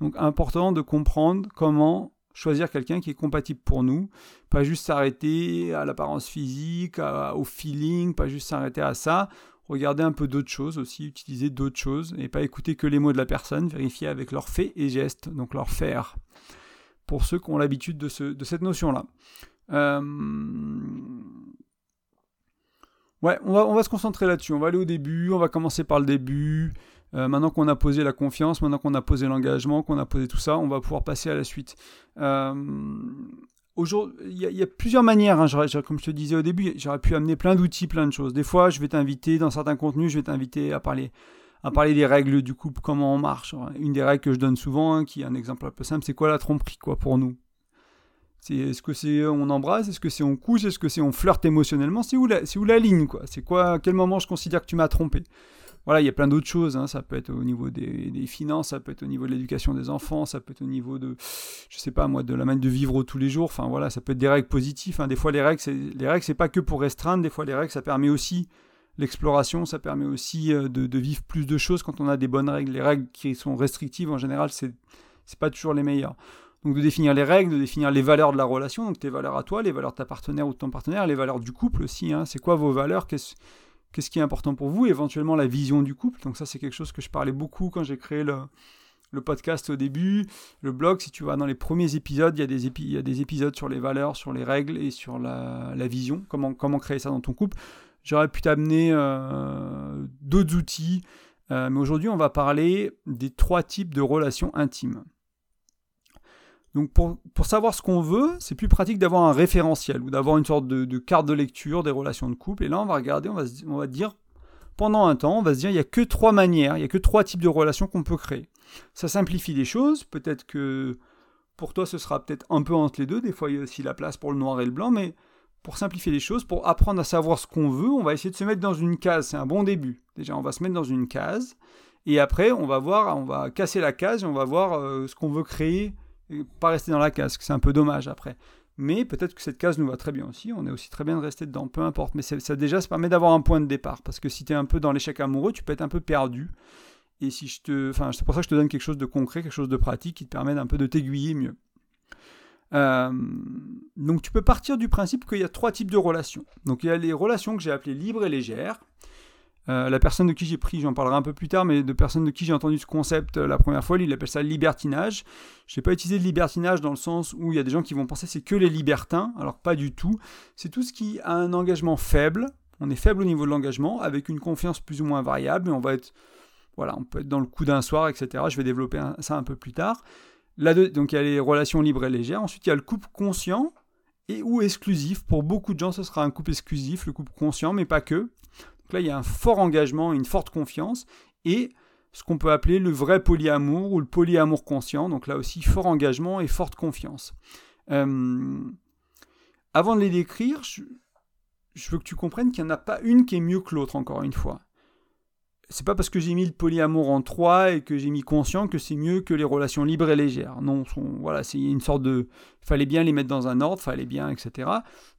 S1: Donc important de comprendre comment choisir quelqu'un qui est compatible pour nous, pas juste s'arrêter à l'apparence physique, au feeling, pas juste s'arrêter à ça regarder un peu d'autres choses aussi, utiliser d'autres choses et pas écouter que les mots de la personne, vérifier avec leurs faits et gestes, donc leur faire, pour ceux qui ont l'habitude de, cette notion-là. Euh, ouais, on va, on va se concentrer là-dessus, on va aller au début, on va commencer par le début. Euh, maintenant qu'on a posé la confiance, maintenant qu'on a posé l'engagement, qu'on a posé tout ça, on va pouvoir passer à la suite. Euh, il y, a plusieurs manières, hein. comme je te disais au début, j'aurais pu amener plein d'outils, plein de choses. Des fois, je vais t'inviter, dans certains contenus, je vais t'inviter à parler, à parler des règles du couple, comment on marche. Une des règles que je donne souvent, hein, qui est un exemple un peu simple, c'est quoi la tromperie quoi, pour nous? Est-ce que c'est on embrasse, est-ce que c'est on couche, est-ce que c'est on flirte émotionnellement, c'est où la, la ligne quoi? C'est quoi à quel moment je considère que tu m'as trompé? Voilà, il y a plein d'autres choses. Hein. Ça peut être au niveau des, finances, ça peut être au niveau de l'éducation des enfants, ça peut être au niveau de, je sais pas moi, de la manière de vivre tous les jours. Enfin voilà, ça peut être des règles positives. Hein. Des fois les règles, c'est les règles, c'est pas que pour restreindre. Des fois les règles, ça permet aussi l'exploration, ça permet aussi euh, de, vivre plus de choses quand on a des bonnes règles. Les règles qui sont restrictives en général, c'est c'est pas toujours les meilleures. Donc de définir les règles, de définir les valeurs de la relation, donc tes valeurs à toi, les valeurs de ta partenaire ou de ton partenaire, les valeurs du couple aussi. Hein. C'est quoi vos valeurs? Qu'est-ce qui est important pour vous Éventuellement la vision du couple? Donc ça c'est quelque chose que je parlais beaucoup quand j'ai créé le, podcast au début, le blog. Si tu vas dans les premiers épisodes, il y a des, épisodes sur les valeurs, sur les règles et sur la, vision. Comment, comment créer ça dans ton couple? J'aurais pu t'amener euh, d'autres outils. Euh, mais aujourd'hui, on va parler des trois types de relations intimes. Donc pour, savoir ce qu'on veut, c'est plus pratique d'avoir un référentiel ou d'avoir une sorte de, carte de lecture des relations de couple. Et là, on va regarder, on va, dire, pendant un temps, on va se dire, il n'y a que trois manières, il n'y a que trois types de relations qu'on peut créer. Ça simplifie les choses, peut-être que pour toi, ce sera peut-être un peu entre les deux, des fois, il y a aussi la place pour le noir et le blanc, mais pour simplifier les choses, pour apprendre à savoir ce qu'on veut, on va essayer de se mettre dans une case, c'est un bon début. Déjà, on va se mettre dans une case, et après, on va voir, on va casser la case, et on va voir euh, ce qu'on veut créer pas rester dans la case, c'est un peu dommage après. Mais peut-être que cette case nous va très bien aussi, on est aussi très bien de rester dedans, peu importe. Mais ça déjà, ça permet d'avoir un point de départ, parce que si tu es un peu dans l'échec amoureux, tu peux être un peu perdu. Et si je te, enfin, c'est pour ça que je te donne quelque chose de concret, quelque chose de pratique qui te permet un peu de t'aiguiller mieux. Euh, donc tu peux partir du principe qu'il y a trois types de relations. Donc il y a les relations que j'ai appelées libres et légères. Euh, la personne de qui j'ai pris, j'en parlerai un peu plus tard, mais de personne de qui j'ai entendu ce concept euh, la première fois, il appelle ça libertinage. Je n'ai pas utilisé de libertinage dans le sens où il y a des gens qui vont penser c'est que les libertins, alors pas du tout. C'est tout ce qui a un engagement faible. On est faible au niveau de l'engagement, avec une confiance plus ou moins variable, mais on va être, voilà, on peut être dans le coup d'un soir, etc. Je vais développer ça un peu plus tard. Donc il y a les relations libres et légères. Ensuite, il y a le couple conscient et ou exclusif. Pour beaucoup de gens, ce sera un couple exclusif, le couple conscient, mais pas que. Donc là, il y a un fort engagement, une forte confiance, et ce qu'on peut appeler le vrai polyamour ou le polyamour conscient. Donc là aussi, fort engagement et forte confiance. Euh, avant de les décrire, je veux que tu comprennes qu'il n'y en a pas une qui est mieux que l'autre, encore une fois c'est pas parce que j'ai mis le polyamour en 3 et que j'ai mis conscient que c'est mieux que les relations libres et légères. Non, voilà, c'est une sorte de. Fallait bien les mettre dans un ordre, fallait bien, etc.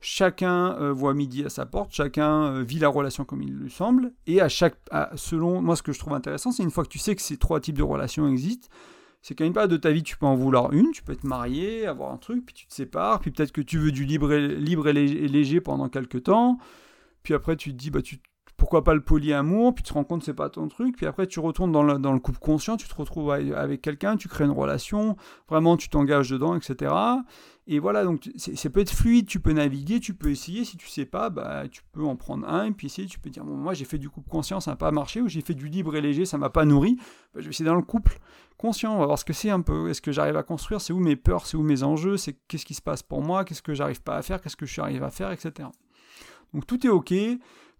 S1: Chacun euh, voit midi à sa porte, chacun euh, vit la relation comme il lui semble, et à chaque. selon moi, ce que je trouve intéressant, c'est une fois que tu sais que ces trois types de relations existent, c'est qu'à une période de ta vie, tu peux en vouloir une, tu peux être marié, avoir un truc, puis tu te sépares, puis peut-être que tu veux du libre et, libre et léger pendant quelques temps, puis après tu te dis, bah tu pourquoi pas le polyamour, puis tu te rends compte que c'est pas ton truc, puis après tu retournes dans le, dans le couple conscient, tu te retrouves avec quelqu'un, tu crées une relation, vraiment tu t'engages dedans, etc. Et voilà, donc ça peut être fluide, tu peux naviguer, tu peux essayer, si tu sais pas, bah, tu peux en prendre un, puis essayer, tu peux dire, moi j'ai fait du couple conscient, ça n'a pas marché, ou j'ai fait du libre et léger, ça m'a pas nourri, bah, je vais essayer dans le couple conscient, on va voir ce que c'est un peu, est-ce que j'arrive à construire, c'est où mes peurs, c'est où mes enjeux, c'est qu'est-ce qui se passe pour moi, qu'est-ce que j'arrive pas à faire, qu'est-ce que je suis arrivé à faire, etc. Donc tout est ok,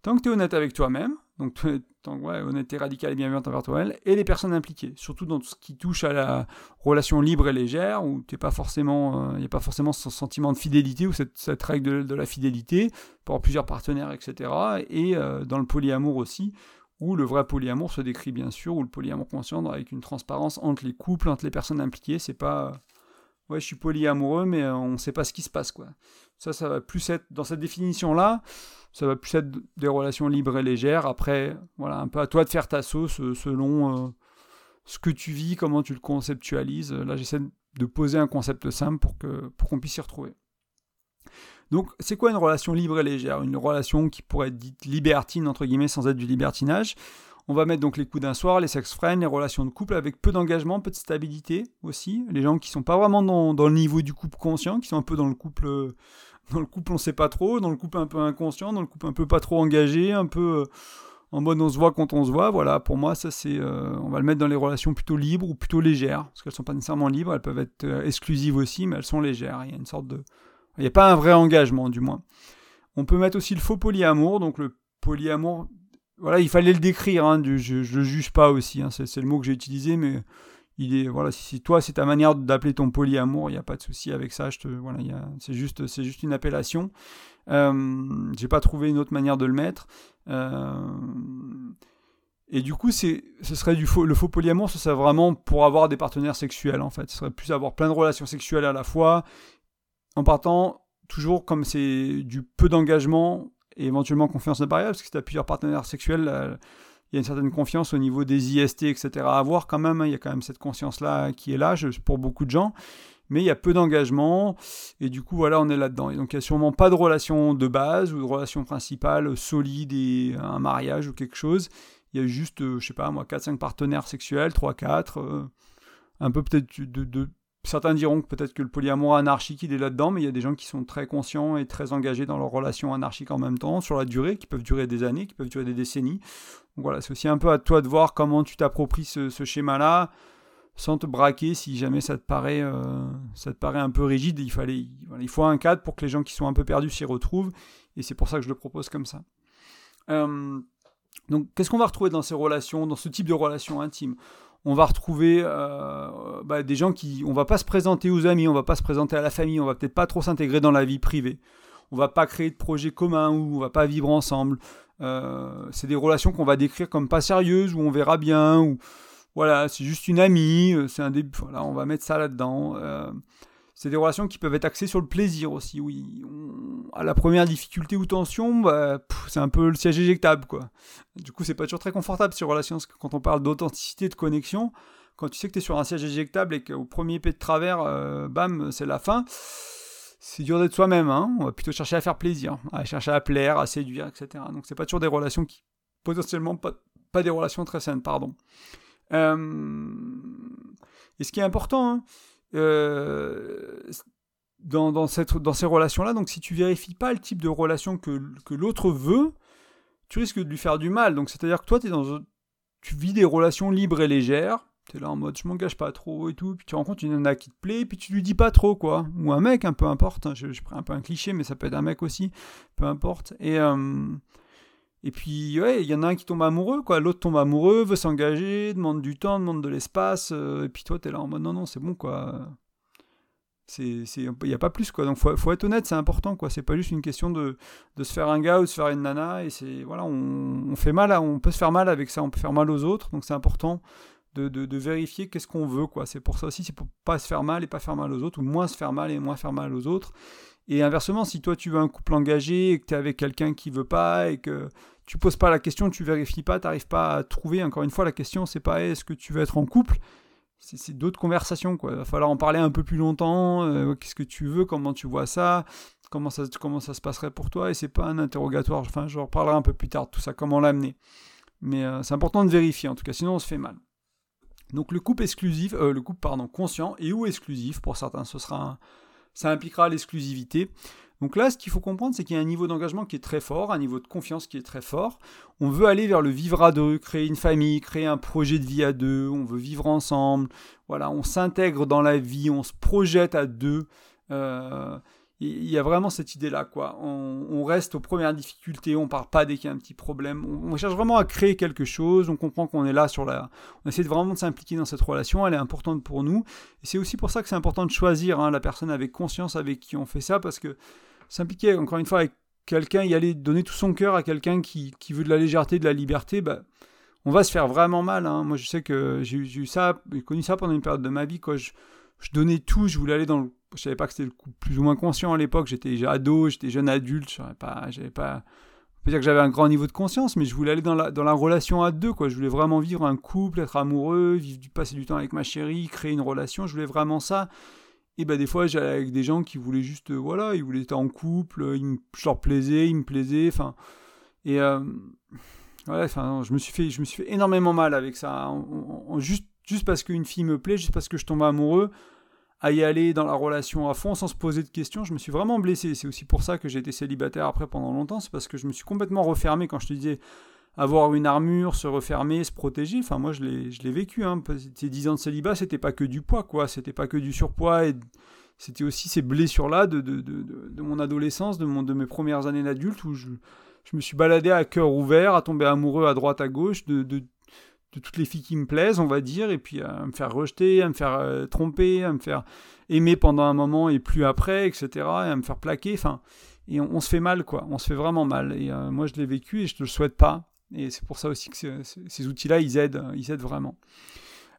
S1: Tant que tu es honnête avec toi-même, donc honnêteté radicale et bienveillante envers toi-même, et les personnes impliquées, surtout dans tout ce qui touche à la relation libre et légère, où il n'y a pas forcément ce sentiment de fidélité ou cette, règle de, la fidélité pour plusieurs partenaires, etc. Et euh, dans le polyamour aussi, où le vrai polyamour se décrit bien sûr, ou le polyamour conscient avec une transparence entre les couples, entre les personnes impliquées, c'est pas ouais, je suis polyamoureux, mais euh, on ne sait pas ce qui se passe, quoi. Ça, ça va plus être, dans cette définition-là, ça va plus être des relations libres et légères. Après, voilà, un peu à toi de faire ta sauce euh, selon euh, ce que tu vis, comment tu le conceptualises. Là, j'essaie de poser un concept simple pour qu'on pour puisse s'y retrouver. Donc, c'est quoi une relation libre et légère? Une relation qui pourrait être dite libertine, entre guillemets, sans être du libertinage. On va mettre donc les coups d'un soir, les sex friends, les relations de couple avec peu d'engagement, peu de stabilité aussi. Les gens qui sont pas vraiment dans, le niveau du couple conscient, qui sont un peu dans le couple, euh, dans le couple on sait pas trop, dans le couple un peu inconscient, dans le couple un peu pas trop engagé, un peu euh, en mode on se voit quand on se voit. Voilà, pour moi ça c'est, euh, on va le mettre dans les relations plutôt libres ou plutôt légères, parce qu'elles sont pas nécessairement libres, elles peuvent être exclusives aussi, mais elles sont légères. Il y a une sorte de Il n'y a pas un vrai engagement, du moins. On peut mettre aussi le faux polyamour. Donc le polyamour, voilà, il fallait le décrire. Hein, je ne le juge pas aussi. Hein, c'est le mot que j'ai utilisé, mais il est voilà si toi c'est ta manière d'appeler ton polyamour il n'y a pas de souci avec ça je te voilà c'est juste c'est juste une appellation euh, j'ai pas trouvé une autre manière de le mettre euh, et du coup c'est ce serait du faux le faux polyamour ce serait vraiment pour avoir des partenaires sexuels en fait ce serait plus avoir plein de relations sexuelles à la fois en partant toujours comme c'est du peu d'engagement et éventuellement confiance variable parce que si tu as plusieurs partenaires sexuels il y a une certaine confiance au niveau des IST, etc. à avoir quand même. Hein. Il y a quand même cette conscience-là qui est là pour beaucoup de gens. Mais il y a peu d'engagement, et du coup, voilà, on est là-dedans. Et donc, il n'y a sûrement pas de relation de base ou de relation principale solide et un mariage ou quelque chose. Il y a juste, euh, je sais pas, moi, 4-5 partenaires sexuels, 3-4, euh, un peu peut-être de, de, certains diront que peut-être que le polyamour anarchique il est là-dedans, mais il y a des gens qui sont très conscients et très engagés dans leurs relations anarchiques en même temps, sur la durée, qui peuvent durer des années, qui peuvent durer des décennies. Donc voilà, c'est aussi un peu à toi de voir comment tu t'appropries ce, schéma-là, sans te braquer si jamais ça te paraît, euh, ça te un peu rigide. Il, fallait, il faut un cadre pour que les gens qui sont un peu perdus s'y retrouvent, et c'est pour ça que je le propose comme ça. Euh, donc, qu'est-ce qu'on va retrouver dans ces relations, dans ce type de relations intimes? On va retrouver euh, bah, des gens qui, on va pas se présenter aux amis, on va pas se présenter à la famille, on va peut-être pas trop s'intégrer dans la vie privée. On va pas créer de projets communs ou on va pas vivre ensemble. Euh, c'est des relations qu'on va décrire comme pas sérieuses ou on verra bien ou voilà, c'est juste une amie, euh, c'est un début. Voilà, on va mettre ça là-dedans. C'est des relations qui peuvent être axées sur le plaisir aussi. Oui, à la première difficulté ou tension, bah, c'est un peu le siège éjectable, quoi. Du coup, c'est pas toujours très confortable ces relations, quand on parle d'authenticité, de connexion, quand tu sais que tu es sur un siège éjectable et qu'au premier épée de travers, euh, bam, c'est la fin, c'est dur d'être soi-même. Hein. On va plutôt chercher à faire plaisir, à chercher à plaire, à séduire, etc. Donc, c'est pas toujours des relations qui, potentiellement, pas, pas des relations très saines, pardon. Euh, et ce qui est important, hein, euh, dans, cette, dans ces relations-là. Donc si tu vérifies pas le type de relation que, l'autre veut, tu risques de lui faire du mal. Donc c'est-à-dire que toi, es dans, tu vis des relations libres et légères. Tu es là en mode je m'engage pas trop et tout. Puis tu rencontres une nana qui te plaît, puis tu lui dis pas trop quoi. Ou un mec, un peu importe. Hein. Je, prends un peu un cliché, mais ça peut être un mec aussi. Peu importe. Et. Euh, et puis, ouais, il y en a un qui tombe amoureux, quoi. L'autre tombe amoureux, veut s'engager, demande du temps, demande de l'espace. Euh, et puis toi, tu es là en mode non, non, c'est bon, quoi. Il n'y a pas plus, quoi. Donc, faut, faut être honnête, c'est important, quoi. C'est pas juste une question de, de, se faire un gars ou de se faire une nana. Et c'est, voilà, on, on, fait mal, on peut se faire mal avec ça, on peut faire mal aux autres. Donc, c'est important de, de, de vérifier qu'est-ce qu'on veut, quoi. C'est pour ça aussi, c'est pour pas se faire mal et pas faire mal aux autres, ou moins se faire mal et moins faire mal aux autres. Et inversement, si toi, tu veux un couple engagé et que tu es avec quelqu'un qui veut pas et que tu poses pas la question, tu vérifies pas, tu n'arrives pas à trouver, encore une fois, la question, c'est pas est-ce que tu veux être en couple? C'est d'autres conversations. Il va falloir en parler un peu plus longtemps. Euh, qu'est-ce que tu veux Comment tu vois ça comment ça, se passerait pour toi Et c'est pas un interrogatoire. Enfin, je reparlerai un peu plus tard de tout ça, comment l'amener. Mais euh, c'est important de vérifier, en tout cas, sinon on se fait mal. Donc le couple exclusif, euh, le couple pardon, conscient et ou exclusif, pour certains, ça impliquera l'exclusivité. Donc là, ce qu'il faut comprendre, c'est qu'il y a un niveau d'engagement qui est très fort, un niveau de confiance qui est très fort. On veut aller vers le vivre à deux, créer une famille, créer un projet de vie à deux, on veut vivre ensemble. Voilà, on s'intègre dans la vie, on se projette à deux. Euh, il y a vraiment cette idée-là, quoi. On, reste aux premières difficultés, on part pas dès qu'il y a un petit problème. On, cherche vraiment à créer quelque chose. On comprend qu'on est là sur la. On essaie vraiment de s'impliquer dans cette relation. Elle est importante pour nous. Et c'est aussi pour ça que c'est important de choisir hein, la personne avec conscience avec qui on fait ça, parce que s'impliquer encore une fois avec quelqu'un, y aller donner tout son cœur à quelqu'un qui, qui, veut de la légèreté, de la liberté, bah, on va se faire vraiment mal. Hein. Moi, je sais que j'ai eu ça, j'ai connu ça pendant une période de ma vie, quoi. Je, je donnais tout, je voulais aller dans le je savais pas que c'était plus ou moins conscient à l'époque. J'étais ado, j'étais jeune adulte, pas, j'avais pas. On peut dire que j'avais un grand niveau de conscience, mais je voulais aller dans la, dans la relation à deux, quoi. Je voulais vraiment vivre un couple, être amoureux, passer du temps avec ma chérie, créer une relation. Je voulais vraiment ça. Et ben des fois, j'allais avec des gens qui voulaient juste, euh, voilà, ils voulaient être en couple, ils me, je leur plaisais, ils me plaisaient, enfin. Et euh, enfin, je me suis fait, je me suis fait énormément mal avec ça, juste, juste parce qu'une fille me plaît, juste parce que je tombe amoureux à y aller dans la relation à fond sans se poser de questions. Je me suis vraiment blessé. C'est aussi pour ça que j'ai été célibataire après pendant longtemps. C'est parce que je me suis complètement refermé quand je te disais avoir une armure, se refermer, se protéger. Enfin, moi, je l'ai vécu. Hein. Ces 10 ans de célibat, c'était pas que du poids, quoi. C'était pas que du surpoids et c'était aussi ces blessures-là de, de, de, de, mon adolescence, de, mon, de mes premières années d'adulte, où je, je, me suis baladé à cœur ouvert, à tomber amoureux à droite, à gauche, de, de, toutes les filles qui me plaisent, on va dire, et puis à me faire rejeter, à me faire euh, tromper, à me faire aimer pendant un moment et plus après, etc., et à me faire plaquer, enfin, et on, se fait mal, quoi, on se fait vraiment mal, et euh, moi je l'ai vécu et je ne le souhaite pas, et c'est pour ça aussi que ces outils-là, ils aident, ils aident vraiment.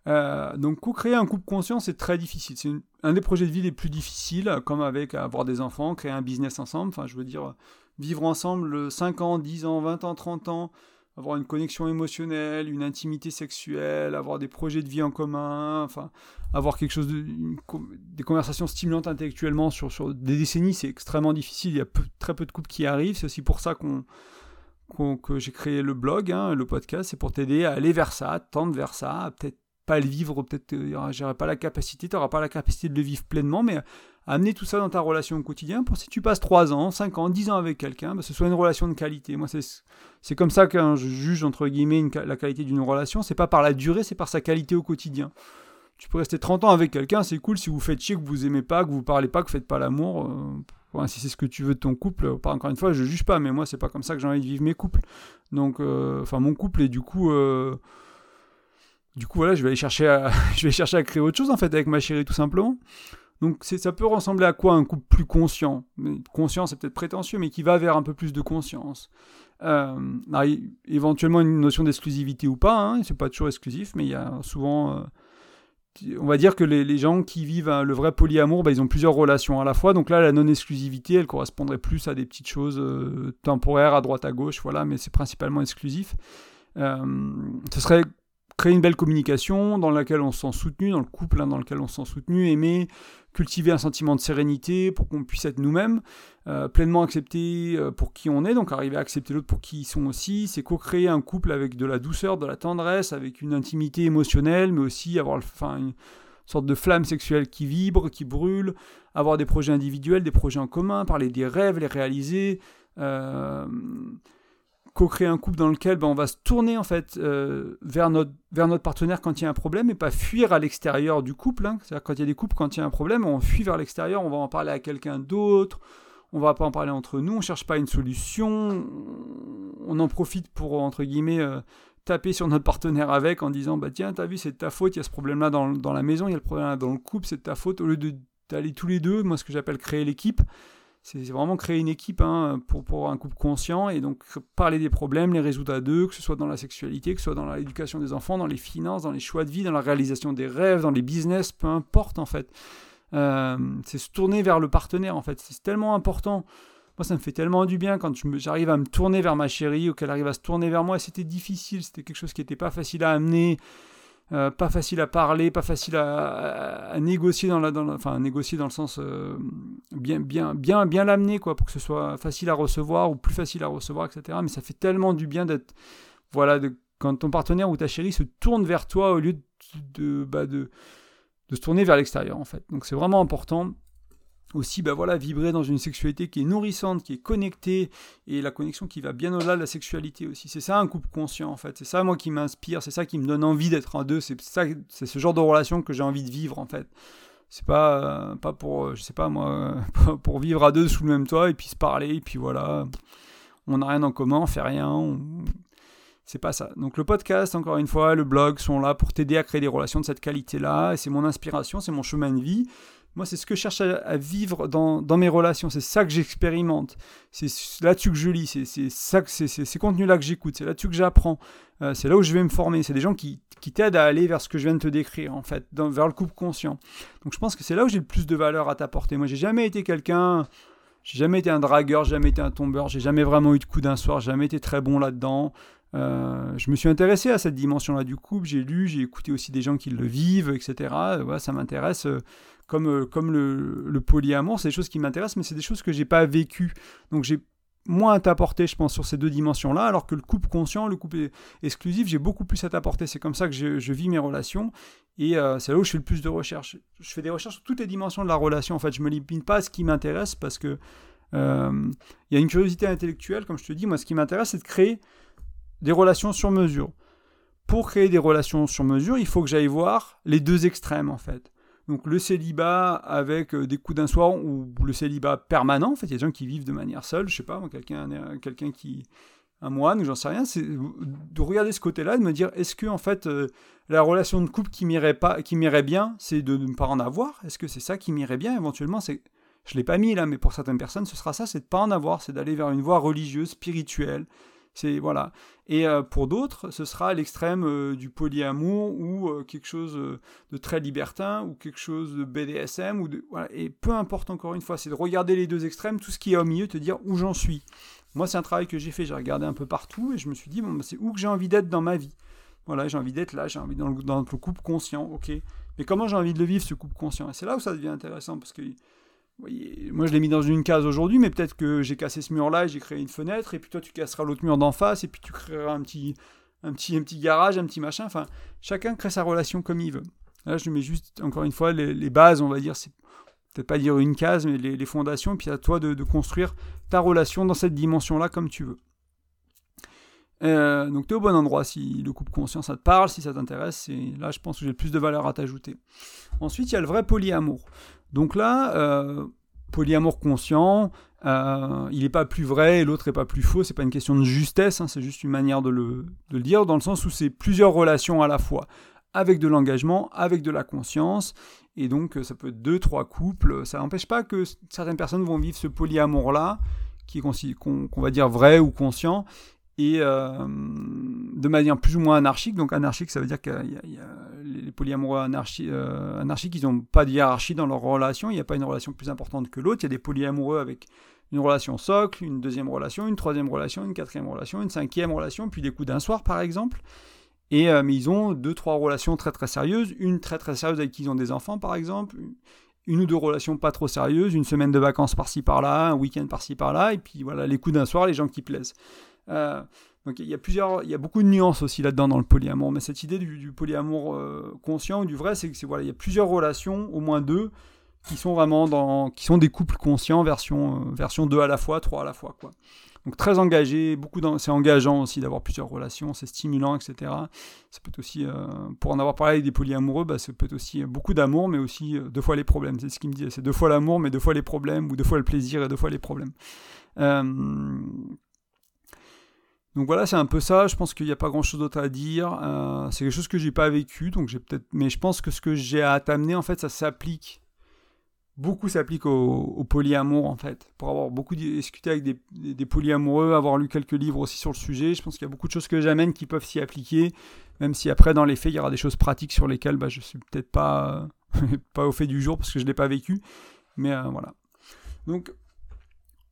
S1: Euh, donc, créer un couple conscient, c'est très difficile. C'est un des projets de vie les plus difficiles, comme avec avoir des enfants, créer un business ensemble. Enfin, je veux dire, vivre ensemble 5 ans, 10 ans, 20 ans, 30 ans, avoir une connexion émotionnelle, une intimité sexuelle, avoir des projets de vie en commun, enfin, avoir quelque chose de, des conversations stimulantes intellectuellement sur, sur des décennies, c'est extrêmement difficile. Il y a très peu de couples qui arrivent. C'est aussi pour ça qu'on que j'ai créé le blog, hein, le podcast, c'est pour t'aider à aller vers ça, à tendre vers ça, à peut-être pas le vivre, peut-être euh, j'aurais pas la capacité, tu n'auras pas la capacité de le vivre pleinement, mais amener tout ça dans ta relation au quotidien pour si tu passes 3 ans, 5 ans, 10 ans avec quelqu'un, bah, ce soit une relation de qualité. Moi, c'est comme ça que je juge, entre guillemets, la qualité d'une relation. C'est pas par la durée, c'est par sa qualité au quotidien. Tu peux rester 30 ans avec quelqu'un, c'est cool si vous faites chier, que vous aimez pas, que vous parlez pas, que vous faites pas l'amour. Euh, si c'est ce que tu veux de ton couple, euh, pas encore une fois, je juge pas, mais moi, c'est pas comme ça que j'ai envie de vivre mes couples. Donc, enfin, mon couple, et du coup du coup, voilà, je vais aller chercher à, créer autre chose, en fait, avec ma chérie, tout simplement. Donc, ça peut ressembler à quoi un couple plus conscient? Conscient, c'est peut-être prétentieux, mais qui va vers un peu plus de conscience. Euh, éventuellement, une notion d'exclusivité ou pas, hein, c'est pas toujours exclusif, mais il y a souvent. Euh, on va dire que les, gens qui vivent le vrai polyamour, bah, ils ont plusieurs relations à la fois. Donc là, la non-exclusivité, elle correspondrait plus à des petites choses euh, temporaires à droite à gauche, voilà, mais c'est principalement exclusif. ce serait créer une belle communication dans laquelle on se sent soutenu, dans le couple hein, dans lequel on se sent soutenu, aimer, cultiver un sentiment de sérénité pour qu'on puisse être nous-mêmes, euh, pleinement accepter euh, pour qui on est, donc arriver à accepter l'autre pour qui ils sont aussi, c'est co-créer un couple avec de la douceur, de la tendresse, avec une intimité émotionnelle, mais aussi avoir une sorte de flamme sexuelle qui vibre, qui brûle, avoir des projets individuels, des projets en commun, parler des rêves, les réaliser. Euh, co-créer un couple dans lequel ben, on va se tourner en fait euh, vers, notre, vers notre partenaire quand il y a un problème et pas fuir à l'extérieur du couple. Hein. C'est-à-dire quand il y a des couples, quand il y a un problème, on fuit vers l'extérieur, on va en parler à quelqu'un d'autre, on va pas en parler entre nous, on cherche pas une solution, on en profite pour entre guillemets euh, taper sur notre partenaire avec en disant bah tiens t'as vu c'est de ta faute, il y a ce problème là dans, dans la maison, il y a le problème là dans le couple, c'est de ta faute au lieu d'aller tous les deux, moi ce que j'appelle créer l'équipe c'est vraiment créer une équipe hein, pour, pour, un couple conscient et donc parler des problèmes, les résoudre à deux, que ce soit dans la sexualité, que ce soit dans l'éducation des enfants, dans les finances, dans les choix de vie, dans la réalisation des rêves, dans les business, peu importe en fait. Euh, c'est se tourner vers le partenaire en fait. C'est tellement important. Moi, ça me fait tellement du bien quand j'arrive à me tourner vers ma chérie ou qu'elle arrive à se tourner vers moi. C'était difficile, c'était quelque chose qui n'était pas facile à amener. Euh, pas facile à parler, pas facile à, négocier dans la, enfin négocier dans le sens euh, bien bien bien bien l'amener quoi pour que ce soit facile à recevoir ou plus facile à recevoir etc. Mais ça fait tellement du bien d'être voilà quand ton partenaire ou ta chérie se tourne vers toi au lieu de de, bah, de, de se tourner vers l'extérieur en fait. Donc c'est vraiment important aussi bah voilà, vibrer dans une sexualité qui est nourrissante, qui est connectée, et la connexion qui va bien au-delà de la sexualité aussi. C'est ça un couple conscient en fait. C'est ça moi qui m'inspire, c'est ça qui me donne envie d'être en deux. C'est ça, c'est ce genre de relation que j'ai envie de vivre en fait. C'est pas, pas pour, je sais pas moi, pour vivre à deux sous le même toit et puis se parler et puis voilà, on n'a rien en commun, on fait rien. C'est pas ça. Donc le podcast, encore une fois, le blog sont là pour t'aider à créer des relations de cette qualité-là. Et c'est mon inspiration, c'est mon chemin de vie. Moi, c'est ce que je cherche à, vivre dans, mes relations. C'est ça que j'expérimente. C'est là-dessus que je lis. C'est ces contenus-là que j'écoute. C'est là-dessus que j'apprends. Euh, c'est là où je vais me former. C'est des gens qui, t'aident à aller vers ce que je viens de te décrire, en fait, vers le couple conscient. Donc, je pense que c'est là où j'ai le plus de valeur à t'apporter. Moi, j'ai jamais été quelqu'un. J'ai jamais été un dragueur, jamais été un tombeur, j'ai jamais vraiment eu de coup d'un soir, j'ai jamais été très bon là-dedans. Euh, je me suis intéressé à cette dimension-là du couple, j'ai lu, j'ai écouté aussi des gens qui le vivent, etc. ça m'intéresse. Euh, comme, euh, comme le, le polyamour, c'est des choses qui m'intéressent, mais c'est des choses que j'ai pas vécues. Donc j'ai moins à t'apporter, je pense, sur ces deux dimensions-là, alors que le couple conscient, le couple exclusif, j'ai beaucoup plus à t'apporter. C'est comme ça que je, vis mes relations, et euh, c'est là où je fais le plus de recherches. Je fais des recherches sur toutes les dimensions de la relation. En fait, je me limite pas à ce qui m'intéresse, parce que euh, il y a une curiosité intellectuelle, comme je te dis. Moi, ce qui m'intéresse, c'est de créer des relations sur mesure. Pour créer des relations sur mesure, il faut que j'aille voir les deux extrêmes, en fait. Donc le célibat avec des coups d'un soir ou le célibat permanent, en fait, il y a des gens qui vivent de manière seule, je sais pas, quelqu'un quelqu'un qui un moine j'en sais rien, c'est de regarder ce côté-là, de me dire est-ce que en fait la relation de couple qui m'irait bien, c'est de ne pas en avoir? Est-ce que c'est ça qui m'irait bien? Éventuellement C'est je l'ai pas mis là, mais pour certaines personnes, ce sera ça, c'est de pas en avoir, c'est d'aller vers une voie religieuse, spirituelle. C'est voilà. Et euh, pour d'autres, ce sera l'extrême euh, du polyamour ou euh, quelque chose de très libertin ou quelque chose de BDSM ou de voilà. Et peu importe encore une fois, c'est de regarder les deux extrêmes, tout ce qui est au milieu, te dire où j'en suis. Moi, c'est un travail que j'ai fait, j'ai regardé un peu partout et je me suis dit bon, bah, c'est où que j'ai envie d'être dans ma vie. Voilà, j'ai envie d'être là, j'ai envie dans le, dans le couple conscient, ok. Mais comment j'ai envie de le vivre ce couple conscient? Et c'est là où ça devient intéressant parce que moi je l'ai mis dans une case aujourd'hui, mais peut-être que j'ai cassé ce mur-là et j'ai créé une fenêtre, et puis toi tu casseras l'autre mur d'en face, et puis tu créeras un petit, un, petit, un petit garage, un petit machin. Enfin, chacun crée sa relation comme il veut. Là, je mets juste, encore une fois, les, bases, on va dire, c'est peut-être pas dire une case, mais les, fondations, et puis à toi de, construire ta relation dans cette dimension-là comme tu veux. Euh, donc tu es au bon endroit si le couple conscient ça te parle, si ça t'intéresse, et là je pense que j'ai plus de valeur à t'ajouter. Ensuite il y a le vrai polyamour. Donc là, euh, polyamour conscient, euh, il n'est pas plus vrai et l'autre n'est pas plus faux, c'est pas une question de justesse, hein, c'est juste une manière de le, dire, dans le sens où c'est plusieurs relations à la fois, avec de l'engagement, avec de la conscience, et donc ça peut être deux, trois couples, ça n'empêche pas que certaines personnes vont vivre ce polyamour-là, qu'on va dire vrai ou conscient, et euh, de manière plus ou moins anarchique. Donc anarchique, ça veut dire que les polyamoureux euh, anarchiques, ils n'ont pas de hiérarchie dans leur relation, il n'y a pas une relation plus importante que l'autre, il y a des polyamoureux avec une relation socle, une deuxième relation, une troisième relation, une quatrième relation, une cinquième relation, puis des coups d'un soir par exemple. Et, euh, mais ils ont deux, trois relations très très sérieuses, une très très sérieuse avec qui ils ont des enfants par exemple, une ou deux relations pas trop sérieuses, une semaine de vacances par-ci par-là, un week-end par-ci par-là, et puis voilà, les coups d'un soir, les gens qui plaisent. Euh, donc il y a plusieurs, il y a beaucoup de nuances aussi là-dedans dans le polyamour. Mais cette idée du, polyamour euh, conscient ou du vrai, c'est que voilà, il y a plusieurs relations, au moins deux, qui sont vraiment dans, qui sont des couples conscients, version, euh, version deux à la fois, trois à la fois, quoi. Donc très engagé, beaucoup c'est engageant aussi d'avoir plusieurs relations, c'est stimulant, etc. Ça peut aussi, pour en avoir parlé avec des polyamoureux, bah, ça peut être aussi beaucoup d'amour, mais aussi deux fois les problèmes. C'est ce qu'il me dit, c'est deux fois l'amour, mais deux fois les problèmes, ou deux fois le plaisir et deux fois les problèmes. Donc voilà, c'est un peu ça. Je pense qu'il n'y a pas grand chose d'autre à dire. Euh, c'est quelque chose que j'ai pas vécu, donc j'ai peut-être. Mais je pense que ce que j'ai à t'amener, en fait, ça s'applique. Beaucoup s'applique au, polyamour, en fait. Pour avoir beaucoup discuté avec des, polyamoureux, avoir lu quelques livres aussi sur le sujet, je pense qu'il y a beaucoup de choses que j'amène qui peuvent s'y appliquer. Même si après, dans les faits, il y aura des choses pratiques sur lesquelles bah, je suis peut-être pas, pas au fait du jour parce que je ne l'ai pas vécu. Mais euh, voilà. Donc,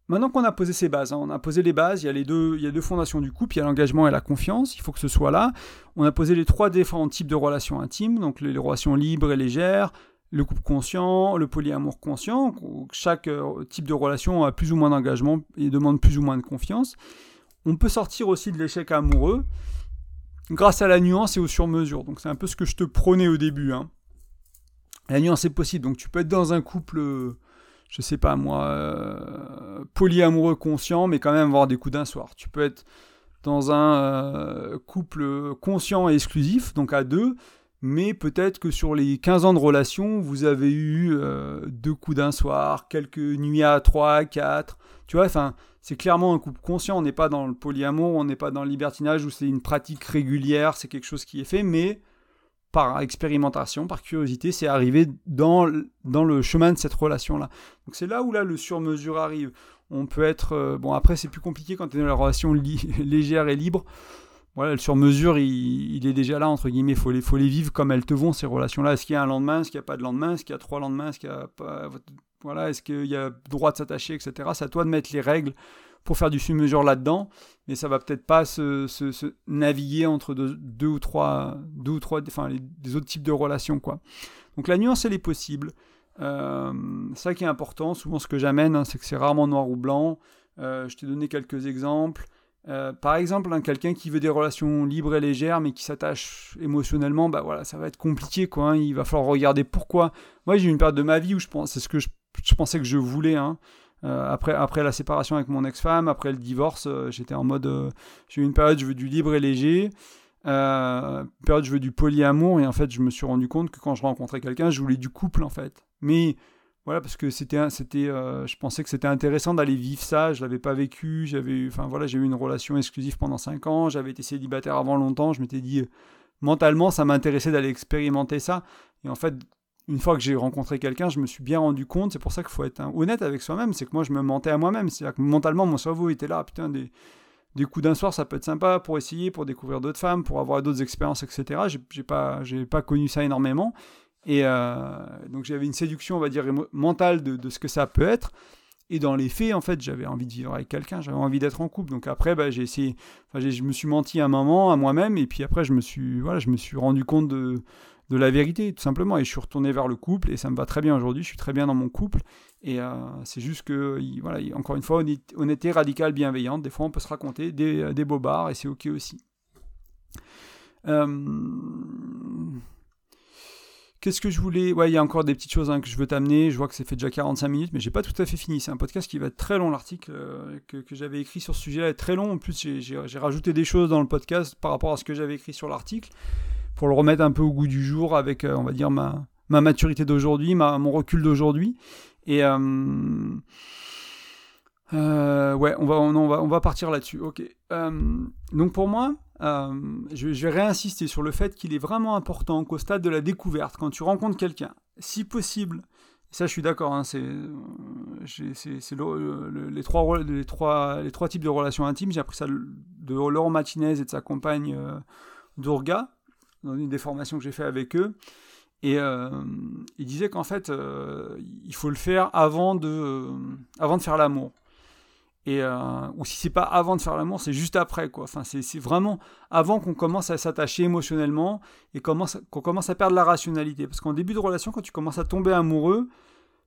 S1: Maintenant qu'on a posé ces bases, hein, on a posé les bases, il y a les deux, il y a deux fondations du couple, il y a l'engagement et la confiance, il faut que ce soit là. On a posé les trois différents types de relations intimes, donc les, relations libres et légères, le couple conscient, le polyamour conscient. Chaque euh, type de relation a plus ou moins d'engagement et demande plus ou moins de confiance. On peut sortir aussi de l'échec amoureux grâce à la nuance et aux sur-mesures. Donc c'est un peu ce que je te prônais au début. Hein. La nuance est possible, donc tu peux être dans un couple euh, je sais pas moi, euh, polyamoureux conscient, mais quand même avoir des coups d'un soir. Tu peux être dans un euh, couple conscient et exclusif, donc à deux, mais peut-être que sur les 15 ans de relation, vous avez eu euh, deux coups d'un soir, quelques nuits à trois, quatre. Tu vois, enfin, c'est clairement un couple conscient. On n'est pas dans le polyamour, on n'est pas dans le libertinage où c'est une pratique régulière, c'est quelque chose qui est fait, mais par expérimentation, par curiosité, c'est arrivé dans, dans le chemin de cette relation-là. Donc c'est là où là le sur-mesure arrive. On peut être... Euh, bon après c'est plus compliqué quand tu es dans la relation légère et libre. Voilà, le sur-mesure, il, est déjà là, entre guillemets, il faut les, faut les vivre comme elles te vont, ces relations-là. Est-ce qu'il y a un lendemain, est-ce qu'il n'y a pas de lendemain, est-ce qu'il y a trois lendemains, est-ce qu'il y a pas... Voilà, est-ce qu'il y a droit de s'attacher, etc. C'est à toi de mettre les règles pour faire du sur-mesure là-dedans, mais ça va peut-être pas se, naviguer entre deux, ou trois, deux ou trois, enfin les, autres types de relations quoi. Donc la nuance elle est possible. Euh, ça qui est important, souvent ce que j'amène, hein, c'est que c'est rarement noir ou blanc. Euh, je t'ai donné quelques exemples. Euh, par exemple, hein, quelqu'un qui veut des relations libres et légères, mais qui s'attache émotionnellement, bah voilà, ça va être compliqué, quoi. Hein. il va falloir regarder pourquoi. Moi, j'ai eu une période de ma vie où je pense, c'est ce que je, pensais que je voulais. Euh, après, après la séparation avec mon ex-femme, après le divorce, euh, j'étais en mode. Euh, j'ai eu une période, je veux du libre et léger. Euh, période, je veux du polyamour, et en fait, je me suis rendu compte que quand je rencontrais quelqu'un, je voulais du couple, en fait. Mais voilà, parce que c'était, c'était, je pensais que c'était intéressant d'aller vivre ça. Je l'avais pas vécu. J'avais, enfin voilà, j'ai eu une relation exclusive pendant 5 ans. J'avais été célibataire avant longtemps. Je m'étais dit, mentalement, ça m'intéressait d'aller expérimenter ça. Et en fait, une fois que j'ai rencontré quelqu'un, je me suis bien rendu compte. C'est pour ça qu'il faut être honnête avec soi-même. C'est que moi, je me mentais à moi-même. C'est-à-dire que mentalement, mon cerveau était là. Putain, des, des coups d'un soir, ça peut être sympa pour essayer, pour découvrir d'autres femmes, pour avoir d'autres expériences, etc. J'ai pas, j'ai pas connu ça énormément. Et euh, donc j'avais une séduction, on va dire, mentale de, ce que ça peut être. Et dans les faits, en fait, j'avais envie de vivre avec quelqu'un, j'avais envie d'être en couple. Donc après, bah, j'ai essayé, enfin, je me suis menti un moment à moi-même, et puis après, je me suis, voilà, je me suis rendu compte de, de la vérité, tout simplement. Et je suis retourné vers le couple, et ça me va très bien aujourd'hui. Je suis très bien dans mon couple. Et euh, c'est juste que, voilà, encore une fois, honnêteté radicale, bienveillante. Des fois, on peut se raconter des, des bobards, et c'est OK aussi. Euh, Qu'est-ce que je voulais Ouais, il y a encore des petites choses hein, que je veux t'amener. Je vois que c'est fait déjà 45 minutes, mais j'ai pas tout à fait fini. C'est un podcast qui va être très long. L'article euh, que, j'avais écrit sur ce sujet est très long. En plus, j'ai rajouté des choses dans le podcast par rapport à ce que j'avais écrit sur l'article pour le remettre un peu au goût du jour avec, euh, on va dire, ma, ma maturité d'aujourd'hui, mon recul d'aujourd'hui. Et euh, ouais, on va, on, va, on va partir là-dessus. Ok. donc pour moi, euh, je, vais réinsister sur le fait qu'il est vraiment important qu'au stade de la découverte, quand tu rencontres quelqu'un, si possible, ça je suis d'accord, hein, c'est les, trois, les, trois, les trois types de relations intimes, j'ai appris ça de Laurent Martinez et de sa compagne euh, Durga, dans une des formations que j'ai fait avec eux, et euh, il disait qu'en fait, il faut le faire avant de, avant de faire l'amour et euh, ou si c'est pas avant de faire l'amour, c'est juste après quoi. Enfin, c'est vraiment avant qu'on commence à s'attacher émotionnellement et qu'on commence à perdre la rationalité. Parce qu'en début de relation, quand tu commences à tomber amoureux,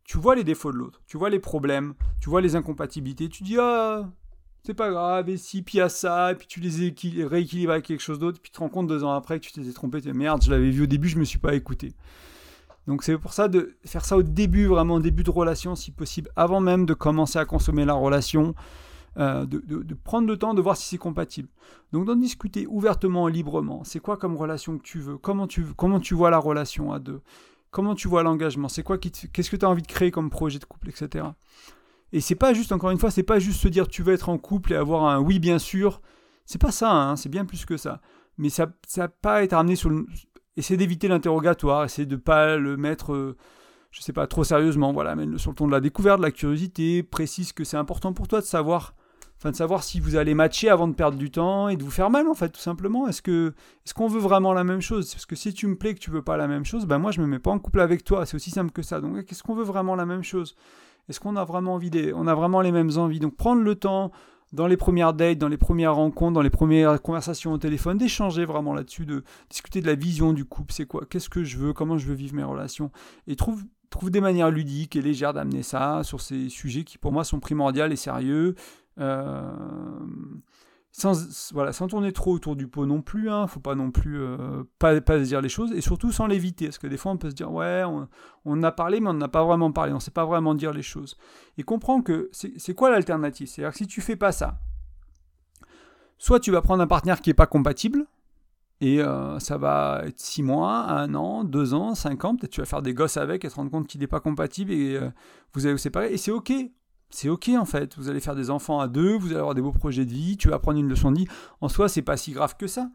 S1: tu vois les défauts de l'autre, tu vois les problèmes, tu vois les incompatibilités, tu dis ah c'est pas grave, et si, puis a ça, et puis tu les rééquilibres avec quelque chose d'autre, puis tu te rends compte deux ans après que tu t'es trompé, tu merde, je l'avais vu au début, je me suis pas écouté. Donc c'est pour ça de faire ça au début, vraiment au début de relation, si possible, avant même de commencer à consommer la relation, euh, de, prendre le temps de voir si c'est compatible. Donc d'en discuter ouvertement, librement. C'est quoi comme relation que tu veux? Comment tu, comment tu vois la relation à deux? Comment tu vois l'engagement? C'est quoi Qu'est-ce que tu as envie de créer comme projet de couple, etc. Et c'est pas juste, encore une fois, c'est pas juste se dire tu veux être en couple et avoir un oui bien sûr. C'est pas ça, hein, c'est bien plus que ça. Mais ça n'a pas été amené sur le, essayer d'éviter l'interrogatoire, essayer de ne pas le mettre, euh, je sais pas, trop sérieusement, voilà, mais sur le ton de la découverte, de la curiosité, précise que c'est important pour toi de savoir, enfin de savoir si vous allez matcher avant de perdre du temps et de vous faire mal en fait, tout simplement. Est-ce que, est-ce qu'on veut vraiment la même chose? Parce que si tu me plais que tu veux pas la même chose, ben moi je me mets pas en couple avec toi, c'est aussi simple que ça. Donc qu'est-ce qu'on veut vraiment la même chose? Est-ce qu'on a vraiment envie on a vraiment les mêmes envies? Donc prendre le temps dans les premières dates, dans les premières rencontres, dans les premières conversations au téléphone, d'échanger vraiment là-dessus, de discuter de la vision du couple, c'est quoi, qu'est-ce que je veux, comment je veux vivre mes relations, et trouve, trouve des manières ludiques et légères d'amener ça sur ces sujets qui pour moi sont primordiaux et sérieux. Euh, sans, voilà, sans tourner trop autour du pot non plus, hein, faut pas non plus euh, pas, pas dire les choses, et surtout sans l'éviter, parce que des fois on peut se dire ouais, on, on a parlé mais on n'a pas vraiment parlé, on sait pas vraiment dire les choses. Et comprends que c'est quoi l'alternative? C'est-à-dire que si tu fais pas ça, soit tu vas prendre un partenaire qui est pas compatible, et euh, ça va être 6 mois, 1 an, 2 ans, 5 ans, peut-être tu vas faire des gosses avec et te rendre compte qu'il n'est pas compatible et euh, vous allez vous séparer, et c'est ok, c'est ok en fait. Vous allez faire des enfants à deux, vous allez avoir des beaux projets de vie, tu vas prendre une leçon de vie. En soi, c'est pas si grave que ça.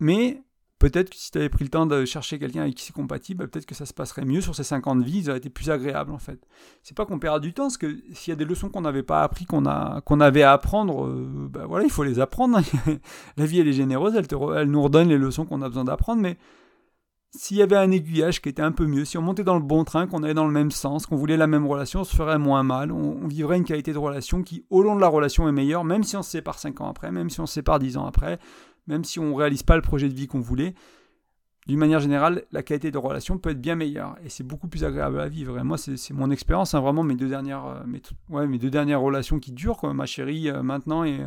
S1: Mais peut-être que si tu avais pris le temps de chercher quelqu'un avec qui c'est compatible, bah, peut-être que ça se passerait mieux sur ces 50 vies, ils auraient été plus agréables en fait. C'est pas qu'on perd du temps, parce que s'il y a des leçons qu'on n'avait pas appris, qu'on avait à apprendre, bah, voilà, il faut les apprendre. La vie elle est généreuse, elle, te elle nous redonne les leçons qu'on a besoin d'apprendre, mais s'il y avait un aiguillage qui était un peu mieux, si on montait dans le bon train, qu'on allait dans le même sens, qu'on voulait la même relation, on se ferait moins mal, on, vivrait une qualité de relation qui, au long de la relation, est meilleure, même si on se sépare 5 ans après, même si on se sépare 10 ans après, même si on ne réalise pas le projet de vie qu'on voulait. D'une manière générale, la qualité de relation peut être bien meilleure et c'est beaucoup plus agréable à vivre. Et moi, c'est mon expérience, hein, vraiment mes deux dernières, euh, ouais, mes deux dernières relations qui durent, comme ma chérie euh, maintenant et,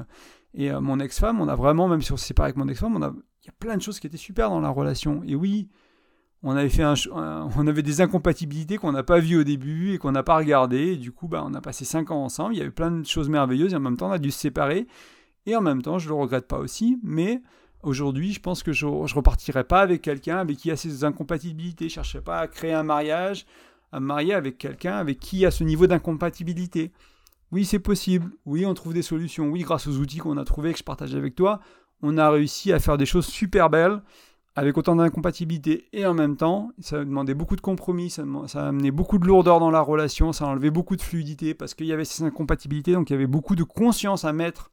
S1: et euh, mon ex-femme. On a vraiment, même si on s'est séparé avec mon ex-femme, il y a plein de choses qui étaient super dans la relation. Et oui, on avait, fait on avait des incompatibilités qu'on n'a pas vues au début et qu'on n'a pas regardées. Du coup, bah, on a passé 5 ans ensemble. Il y avait plein de choses merveilleuses et en même temps, on a dû se séparer. Et en même temps, je le regrette pas aussi. Mais aujourd'hui, je pense que je ne repartirai pas avec quelqu'un avec qui il y a ces incompatibilités. Je ne chercherai pas à créer un mariage, à me marier avec quelqu'un avec qui il y a ce niveau d'incompatibilité. Oui, c'est possible. Oui, on trouve des solutions. Oui, grâce aux outils qu'on a trouvés, que je partage avec toi, on a réussi à faire des choses super belles avec autant d'incompatibilité et en même temps, ça demandait beaucoup de compromis, ça, ça a amené beaucoup de lourdeur dans la relation, ça a enlevé beaucoup de fluidité parce qu'il y avait ces incompatibilités, donc il y avait beaucoup de conscience à mettre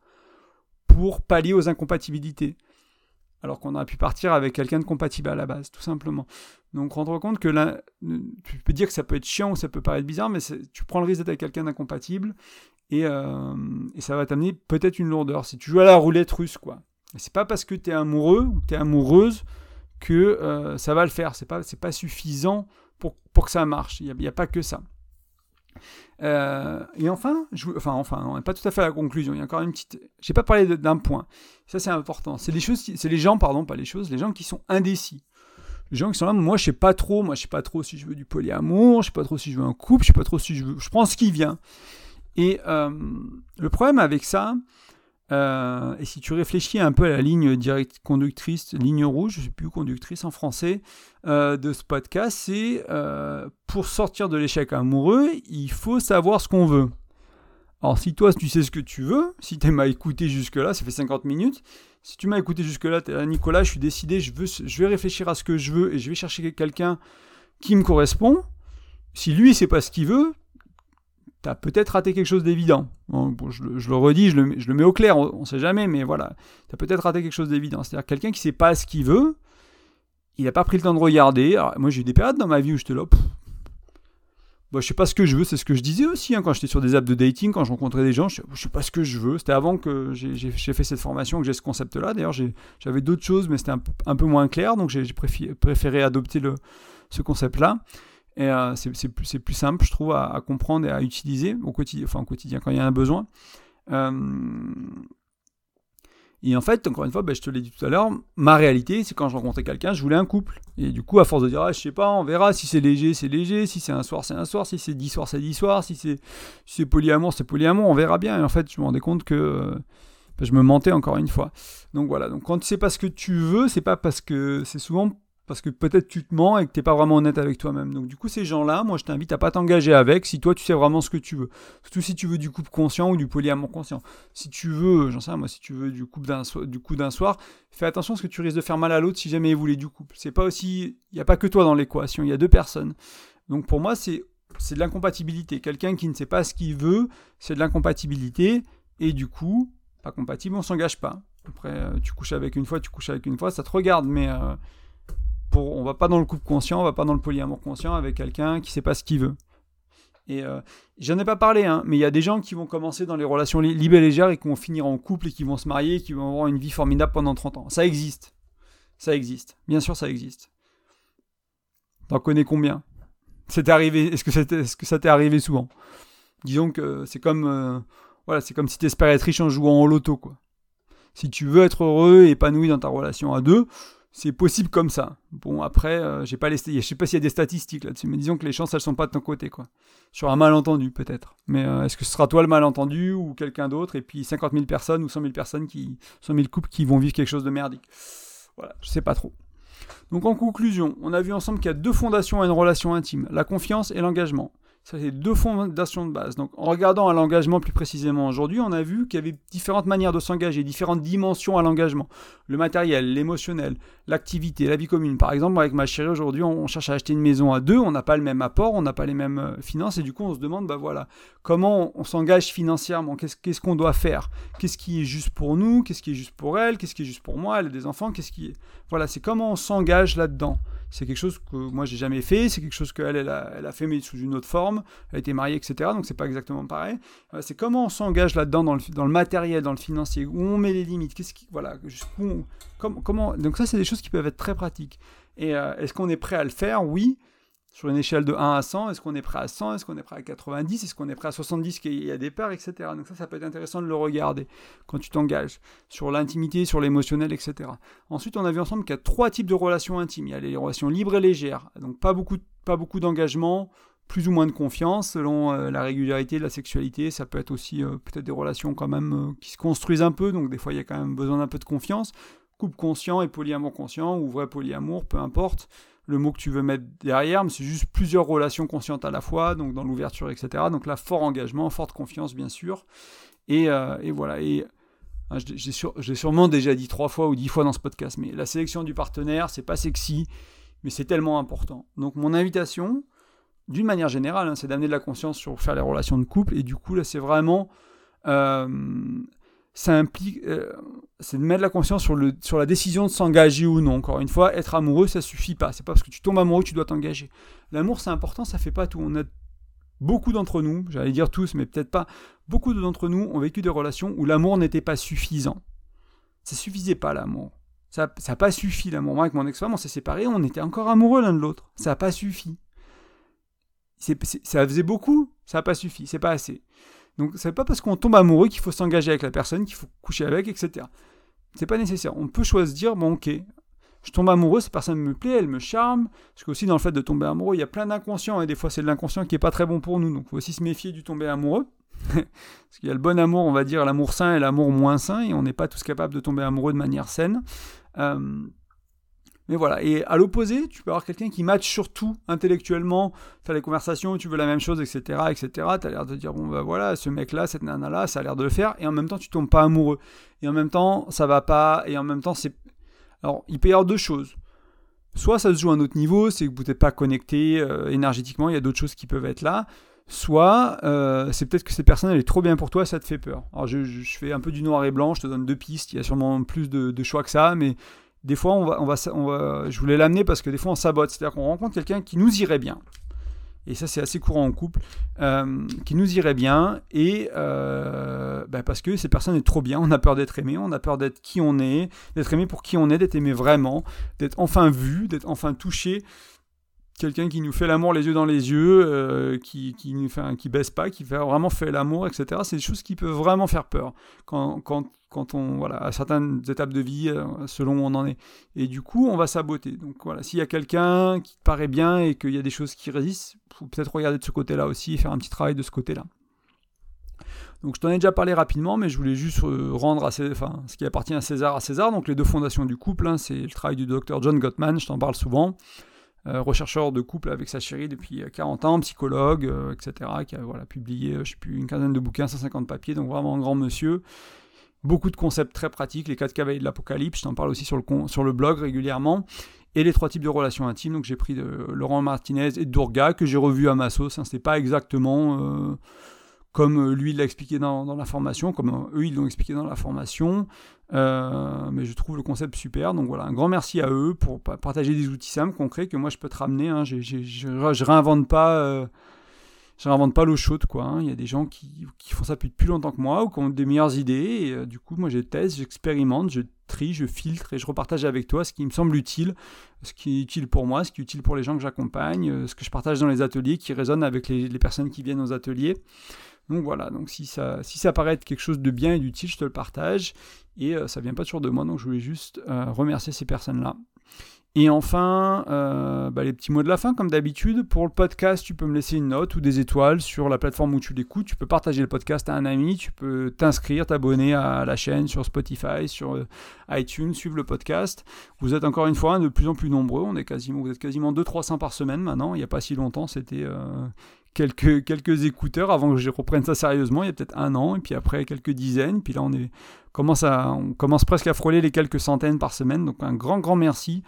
S1: pour pallier aux incompatibilités. Alors qu'on aurait pu partir avec quelqu'un de compatible à la base, tout simplement. Donc rendre compte que là, tu peux dire que ça peut être chiant ou ça peut paraître bizarre, mais tu prends le risque d'être avec quelqu'un d'incompatible et, euh, et ça va t'amener peut-être une lourdeur. Si tu joues à la roulette russe, quoi. C'est pas parce que tu es amoureux ou tu es amoureuse que euh, ça va le faire. C'est pas, pas suffisant pour, pour que ça marche. Il n'y a, pas que ça. Euh, et enfin, enfin, enfin, on n'est pas tout à fait à la conclusion. Il y a encore une petite. J'ai pas parlé d'un point. Ça, c'est important. C'est les choses, c'est les gens, pardon, pas les choses, les gens qui sont indécis. Les gens qui sont là, moi, je sais pas trop. Moi, je sais pas trop si je veux du polyamour. Je sais pas trop si je veux un couple. Je sais pas trop si je veux. Je prends ce qui vient. Et euh, le problème avec ça, euh, et si tu réfléchis un peu à la ligne direct conductrice, ligne rouge, je ne sais plus conductrice en français, euh, de ce podcast, c'est euh, pour sortir de l'échec amoureux, il faut savoir ce qu'on veut. Alors si toi tu sais ce que tu veux, si tu m'as écouté jusque-là, ça fait 50 minutes, si tu m'as écouté jusque-là, Nicolas, je suis décidé, je, veux, je vais réfléchir à ce que je veux et je vais chercher quelqu'un qui me correspond. Si lui, c'est pas ce qu'il veut, tu as peut-être raté quelque chose d'évident. je, le redis, je le, mets au clair, on ne sait jamais, mais voilà, tu as peut-être raté quelque chose d'évident. C'est-à-dire quelqu'un qui sait pas ce qu'il veut, il n'a pas pris le temps de regarder. moi, j'ai eu des périodes dans ma vie où j'étais là, je bah, je sais pas ce que je veux, c'est ce que je disais aussi hein, quand j'étais sur des apps de dating, quand je rencontrais des gens, je, ne sais pas ce que je veux. C'était avant que j'ai fait cette formation, que j'ai ce concept-là. D'ailleurs, j'avais d'autres choses, mais c'était un, peu moins clair, donc j'ai préféré adopter le, ce concept-là. Et euh, c'est plus, simple, je trouve, à, comprendre et à utiliser au quotidien, enfin quotidien quand il y a un besoin. Euh, et en fait, encore une fois, ben, je te l'ai dit tout à l'heure, ma réalité, c'est quand je rencontrais quelqu'un, je voulais un couple. Et du coup, à force de dire, ah, je sais pas, on verra, si c'est léger, c'est léger, si c'est un soir, c'est un soir, si c'est dix soirs, c'est dix soirs, si c'est si polyamour, c'est polyamour, on verra bien. Et en fait, je me rendais compte que ben, je me mentais encore une fois. Donc voilà, donc quand tu sais pas ce que tu veux, c'est pas parce que c'est souvent parce que peut-être tu te mens et que tu n'es pas vraiment honnête avec toi-même. Donc du coup, ces gens-là, moi je t'invite à pas t'engager avec si toi tu sais vraiment ce que tu veux. Surtout si tu veux du couple conscient ou du polyamour conscient. Si tu veux, j'en sais moi, si tu veux du couple coup d'un soir, fais attention parce que tu risques de faire mal à l'autre si jamais il voulait du couple. C'est pas aussi, il n'y a pas que toi dans l'équation, il y a deux personnes. Donc pour moi, c'est c'est de l'incompatibilité. Quelqu'un qui ne sait pas ce qu'il veut, c'est de l'incompatibilité et du coup, pas compatible, on s'engage pas. Après, euh, tu couches avec une fois, tu couches avec une fois, ça te regarde, mais euh, pour, on va pas dans le couple conscient, on va pas dans le polyamour conscient avec quelqu'un qui sait pas ce qu'il veut. Et euh, j'en ai pas parlé, hein, mais il y a des gens qui vont commencer dans les relations libres et légères et qui vont finir en couple et qui vont se marier et qui vont avoir une vie formidable pendant 30 ans. Ça existe. Ça existe. Bien sûr, ça existe. T'en connais combien? C'est arrivé. Est-ce que, que, ça t'est arrivé souvent? Disons que c'est comme, euh, voilà, c'est comme si t'espérais être riche en jouant au loto, quoi. Si tu veux être heureux et épanoui dans ta relation à deux, c'est possible comme ça. Bon, après, euh, j'ai pas je sais pas s'il y a des statistiques là-dessus, mais disons que les chances, elles sont pas de ton côté, quoi. Sur un malentendu, peut-être. Mais euh, est-ce que ce sera toi le malentendu ou quelqu'un d'autre, et puis 50 000 personnes ou 100 000 personnes qui, 100 000 couples qui vont vivre quelque chose de merdique. Voilà, je sais pas trop. Donc en conclusion, on a vu ensemble qu'il y a deux fondations à une relation intime, la confiance et l'engagement. Ça, c'est deux fondations de base. Donc, en regardant à l'engagement plus précisément aujourd'hui, on a vu qu'il y avait différentes manières de s'engager, différentes dimensions à l'engagement. Le matériel, l'émotionnel, l'activité, la vie commune. Par exemple, avec ma chérie, aujourd'hui, on cherche à acheter une maison à deux, on n'a pas le même apport, on n'a pas les mêmes euh, finances, et du coup, on se demande, bah voilà, comment on, s'engage financièrement? Qu'est-ce qu'on doit faire? Qu'est-ce qui est juste pour nous? Qu'est-ce qui est juste pour elle? Qu'est-ce qui est juste pour moi? Elle a des enfants, qu'est-ce qui est... Voilà, c'est comment on s'engage là-dedans. C'est quelque chose que moi j'ai jamais fait, c'est quelque chose qu'elle elle a, elle a fait mais sous une autre forme, elle a été mariée, etc. Donc c'est pas exactement pareil. c'est comment on s'engage là-dedans dans le, matériel, dans le financier, où on met les limites, qu'est-ce qui, voilà, comment, donc ça c'est des choses qui peuvent être très pratiques. Et euh, est-ce qu'on est prêt à le faire? Oui sur une échelle de 1 à 100, est-ce qu'on est prêt à 100, est-ce qu'on est prêt à 90, est-ce qu'on est prêt à 70 qu'il y a des parts, etc. Donc ça, ça peut être intéressant de le regarder quand tu t'engages sur l'intimité, sur l'émotionnel, etc. Ensuite, on a vu ensemble qu'il y a trois types de relations intimes. Il y a les relations libres et légères, donc pas beaucoup, pas beaucoup d'engagement, plus ou moins de confiance selon euh, la régularité de la sexualité. Ça peut être aussi euh, peut-être des relations quand même qui se construisent un peu, donc des fois il y a quand même besoin d'un peu de confiance couple conscient et polyamour conscient, ou vrai polyamour, peu importe le mot que tu veux mettre derrière, mais c'est juste plusieurs relations conscientes à la fois, donc dans l'ouverture, etc. Donc là, fort engagement, forte confiance, bien sûr. Et, euh, voilà. Et hein, j'ai sûrement déjà dit trois fois ou dix fois dans ce podcast, mais la sélection du partenaire, c'est pas sexy, mais c'est tellement important. Donc mon invitation, d'une manière générale, hein, c'est d'amener de la conscience sur faire les relations de couple. Et du coup, là, c'est vraiment euh, ça implique, euh, c'est de mettre la conscience sur, le, sur la décision de s'engager ou non. Encore une fois, être amoureux, ça suffit pas. C'est pas parce que tu tombes amoureux que tu dois t'engager. L'amour, c'est important, ça fait pas tout. On a beaucoup d'entre nous, j'allais dire tous, mais peut-être pas, beaucoup d'entre nous ont vécu des relations où l'amour n'était pas suffisant. Ça suffisait pas l'amour. Ça n'a pas suffi l'amour. Moi, avec mon ex-femme, on s'est séparés, on était encore amoureux l'un de l'autre. Ça n'a pas suffi. ça faisait beaucoup, ça n'a pas suffi, c'est pas assez. Donc c'est pas parce qu'on tombe amoureux qu'il faut s'engager avec la personne, qu'il faut coucher avec, etc. C'est pas nécessaire. On peut choisir, bon ok, je tombe amoureux, cette personne me plaît, elle me charme. Parce qu'aussi dans le fait de tomber amoureux, il y a plein d'inconscients et des fois c'est de l'inconscient qui est pas très bon pour nous. Donc il faut aussi se méfier du tomber amoureux. Parce qu'il y a le bon amour, on va dire l'amour sain et l'amour moins sain, et on n'est pas tous capables de tomber amoureux de manière saine. Euh, mais voilà, et à l'opposé, tu peux avoir quelqu'un qui match surtout intellectuellement, tu les conversations tu veux la même chose, etc., etc. Tu as l'air de dire, bon ben voilà, ce mec-là, cette nana-là, ça a l'air de le faire, et en même temps, tu tombes pas amoureux. Et en même temps, ça va pas, et en même temps, c'est... Alors, il peut y avoir deux choses. Soit ça se joue à un autre niveau, c'est que vous n'êtes pas connecté euh, énergétiquement, il y a d'autres choses qui peuvent être là. Soit euh, c'est peut-être que cette personne elle est trop bien pour toi, ça te fait peur. Alors je, fais un peu du noir et blanc, je te donne deux pistes, il y a sûrement plus de choix que ça, mais des fois, on va, on va, je voulais l'amener parce que des fois, on sabote. C'est-à-dire qu'on rencontre quelqu'un qui nous irait bien. Et ça, c'est assez courant en couple, euh, qui nous irait bien. Et euh, bah, parce que cette personne est trop bien. On a peur d'être aimé, on a peur d'être qui on est, d'être aimé pour qui on est, d'être aimé vraiment, d'être enfin vu, d'être enfin touché quelqu'un qui nous fait l'amour les yeux dans les yeux, euh, qui, qui, qui baisse pas, qui vraiment fait l'amour, etc. C'est des choses qui peuvent vraiment faire peur quand, quand, quand on, voilà, à certaines étapes de vie, euh, selon où on en est. Et du coup, on va saboter. Donc voilà, s'il y a quelqu'un qui te paraît bien et qu'il y a des choses qui résistent, faut peut-être regarder de ce côté-là aussi et faire un petit travail de ce côté-là. Donc je t'en ai déjà parlé rapidement, mais je voulais juste euh, rendre à enfin, ce qui appartient à César à César. Donc les deux fondations du couple, hein, c'est le travail du docteur John Gottman, je t'en parle souvent. Euh, rechercheur de couple avec sa chérie depuis 40 euh, ans, psychologue, euh, etc., qui a voilà, publié, je sais plus, une quinzaine de bouquins, 150 papiers, donc vraiment un grand monsieur. Beaucoup de concepts très pratiques, les quatre cavaliers de l'apocalypse, je t'en parle aussi sur le, sur le blog régulièrement. Et les trois types de relations intimes, donc j'ai pris de Laurent Martinez et Durga, que j'ai revu à ma sauce. Hein, c'était pas exactement comme lui l'a expliqué dans, la formation, comme eux ils l'ont expliqué dans la formation. Euh, mais je trouve le concept super. Donc voilà, un grand merci à eux pour partager des outils simples, concrets que moi je peux te ramener. Hein. Je, je, réinvente pas. je réinvente pas l'eau chaude, quoi. Hein. Il y a des gens qui, font ça depuis plus longtemps que moi ou qui ont des meilleures idées. Et du coup, moi, je teste, j'expérimente, je trie, je filtre et je repartage avec toi ce qui me semble utile, ce qui est utile pour moi, ce qui est utile pour les gens que j'accompagne, ce que je partage dans les ateliers, qui résonne avec les, les personnes qui viennent aux ateliers. Donc voilà, donc si ça, si ça paraît être quelque chose de bien et d'utile, je te le partage. Et ça euh, ça vient pas toujours de moi, donc je voulais juste euh, remercier ces personnes-là. Et enfin, euh, bah, les petits mots de la fin, comme d'habitude. Pour le podcast, tu peux me laisser une note ou des étoiles sur la plateforme où tu l'écoutes. Tu peux partager le podcast à un ami, tu peux t'inscrire, t'abonner à la chaîne sur Spotify, sur iTunes, suivre le podcast. Vous êtes encore une fois de plus en plus nombreux. On est quasiment, vous êtes quasiment 200-300 par semaine maintenant. Il n'y a pas si longtemps, c'était quelques, écouteurs avant que je reprenne ça sérieusement, il y a peut-être un an, et puis après quelques dizaines, puis là on, est, commence, à, on commence presque à frôler les quelques centaines par semaine, donc un grand grand merci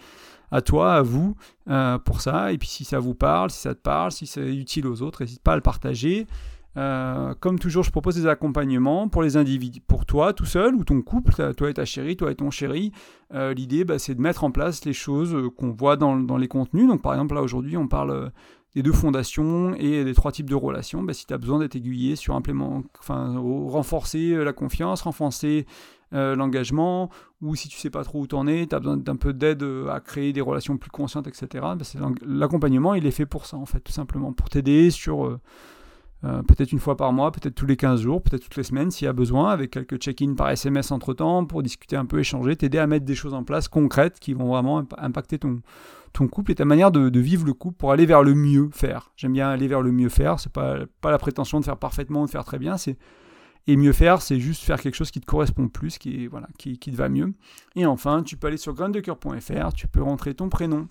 S1: à toi, à vous euh, pour ça, et puis si ça vous parle, si ça te parle, si c'est utile aux autres, n'hésite pas à le partager. Euh, comme toujours, je propose des accompagnements pour les individus, pour toi tout seul ou ton couple, toi et ta chérie, toi et ton chéri. Euh, l'idée, bah, c'est de mettre en place les choses qu'on voit dans, dans, les contenus. Donc, par exemple, là aujourd'hui, on parle des deux fondations et des trois types de relations, bah, si tu as besoin d'être aiguillé sur implément, enfin, renforcer euh, la confiance, renforcer euh, l'engagement, ou si tu sais pas trop où t'en es, tu as besoin d'un peu d'aide euh, à créer des relations plus conscientes, etc. Bah, l'accompagnement, il est fait pour ça, en fait, tout simplement, pour t'aider sur peut-être une fois par mois, peut-être tous les 15 jours, peut-être toutes les semaines s'il y a besoin, avec quelques check-in par SMS entre-temps, pour discuter un peu, échanger, t'aider à mettre des choses en place concrètes qui vont vraiment impacter ton ton couple et ta manière de, vivre le couple pour aller vers le mieux faire. J'aime bien aller vers le mieux faire, c'est pas, pas la prétention de faire parfaitement ou de faire très bien, c'est Et mieux faire, c'est juste faire quelque chose qui te correspond plus, qui, te va mieux. Et enfin, tu peux aller sur graindecoeur.fr, tu peux rentrer ton prénom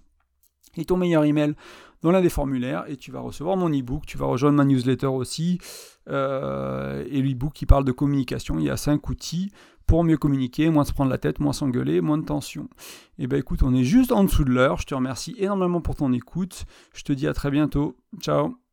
S1: et ton meilleur email dans l'un des formulaires et tu vas recevoir mon e-book, tu vas rejoindre ma newsletter aussi euh, et l'e-book qui parle de communication. Il y a cinq outils pour mieux communiquer, moins se prendre la tête, moins s'engueuler, moins de tension. Et eh ben écoute, on est juste en dessous de l'heure. Je te remercie énormément pour ton écoute. Je te dis à très bientôt. Ciao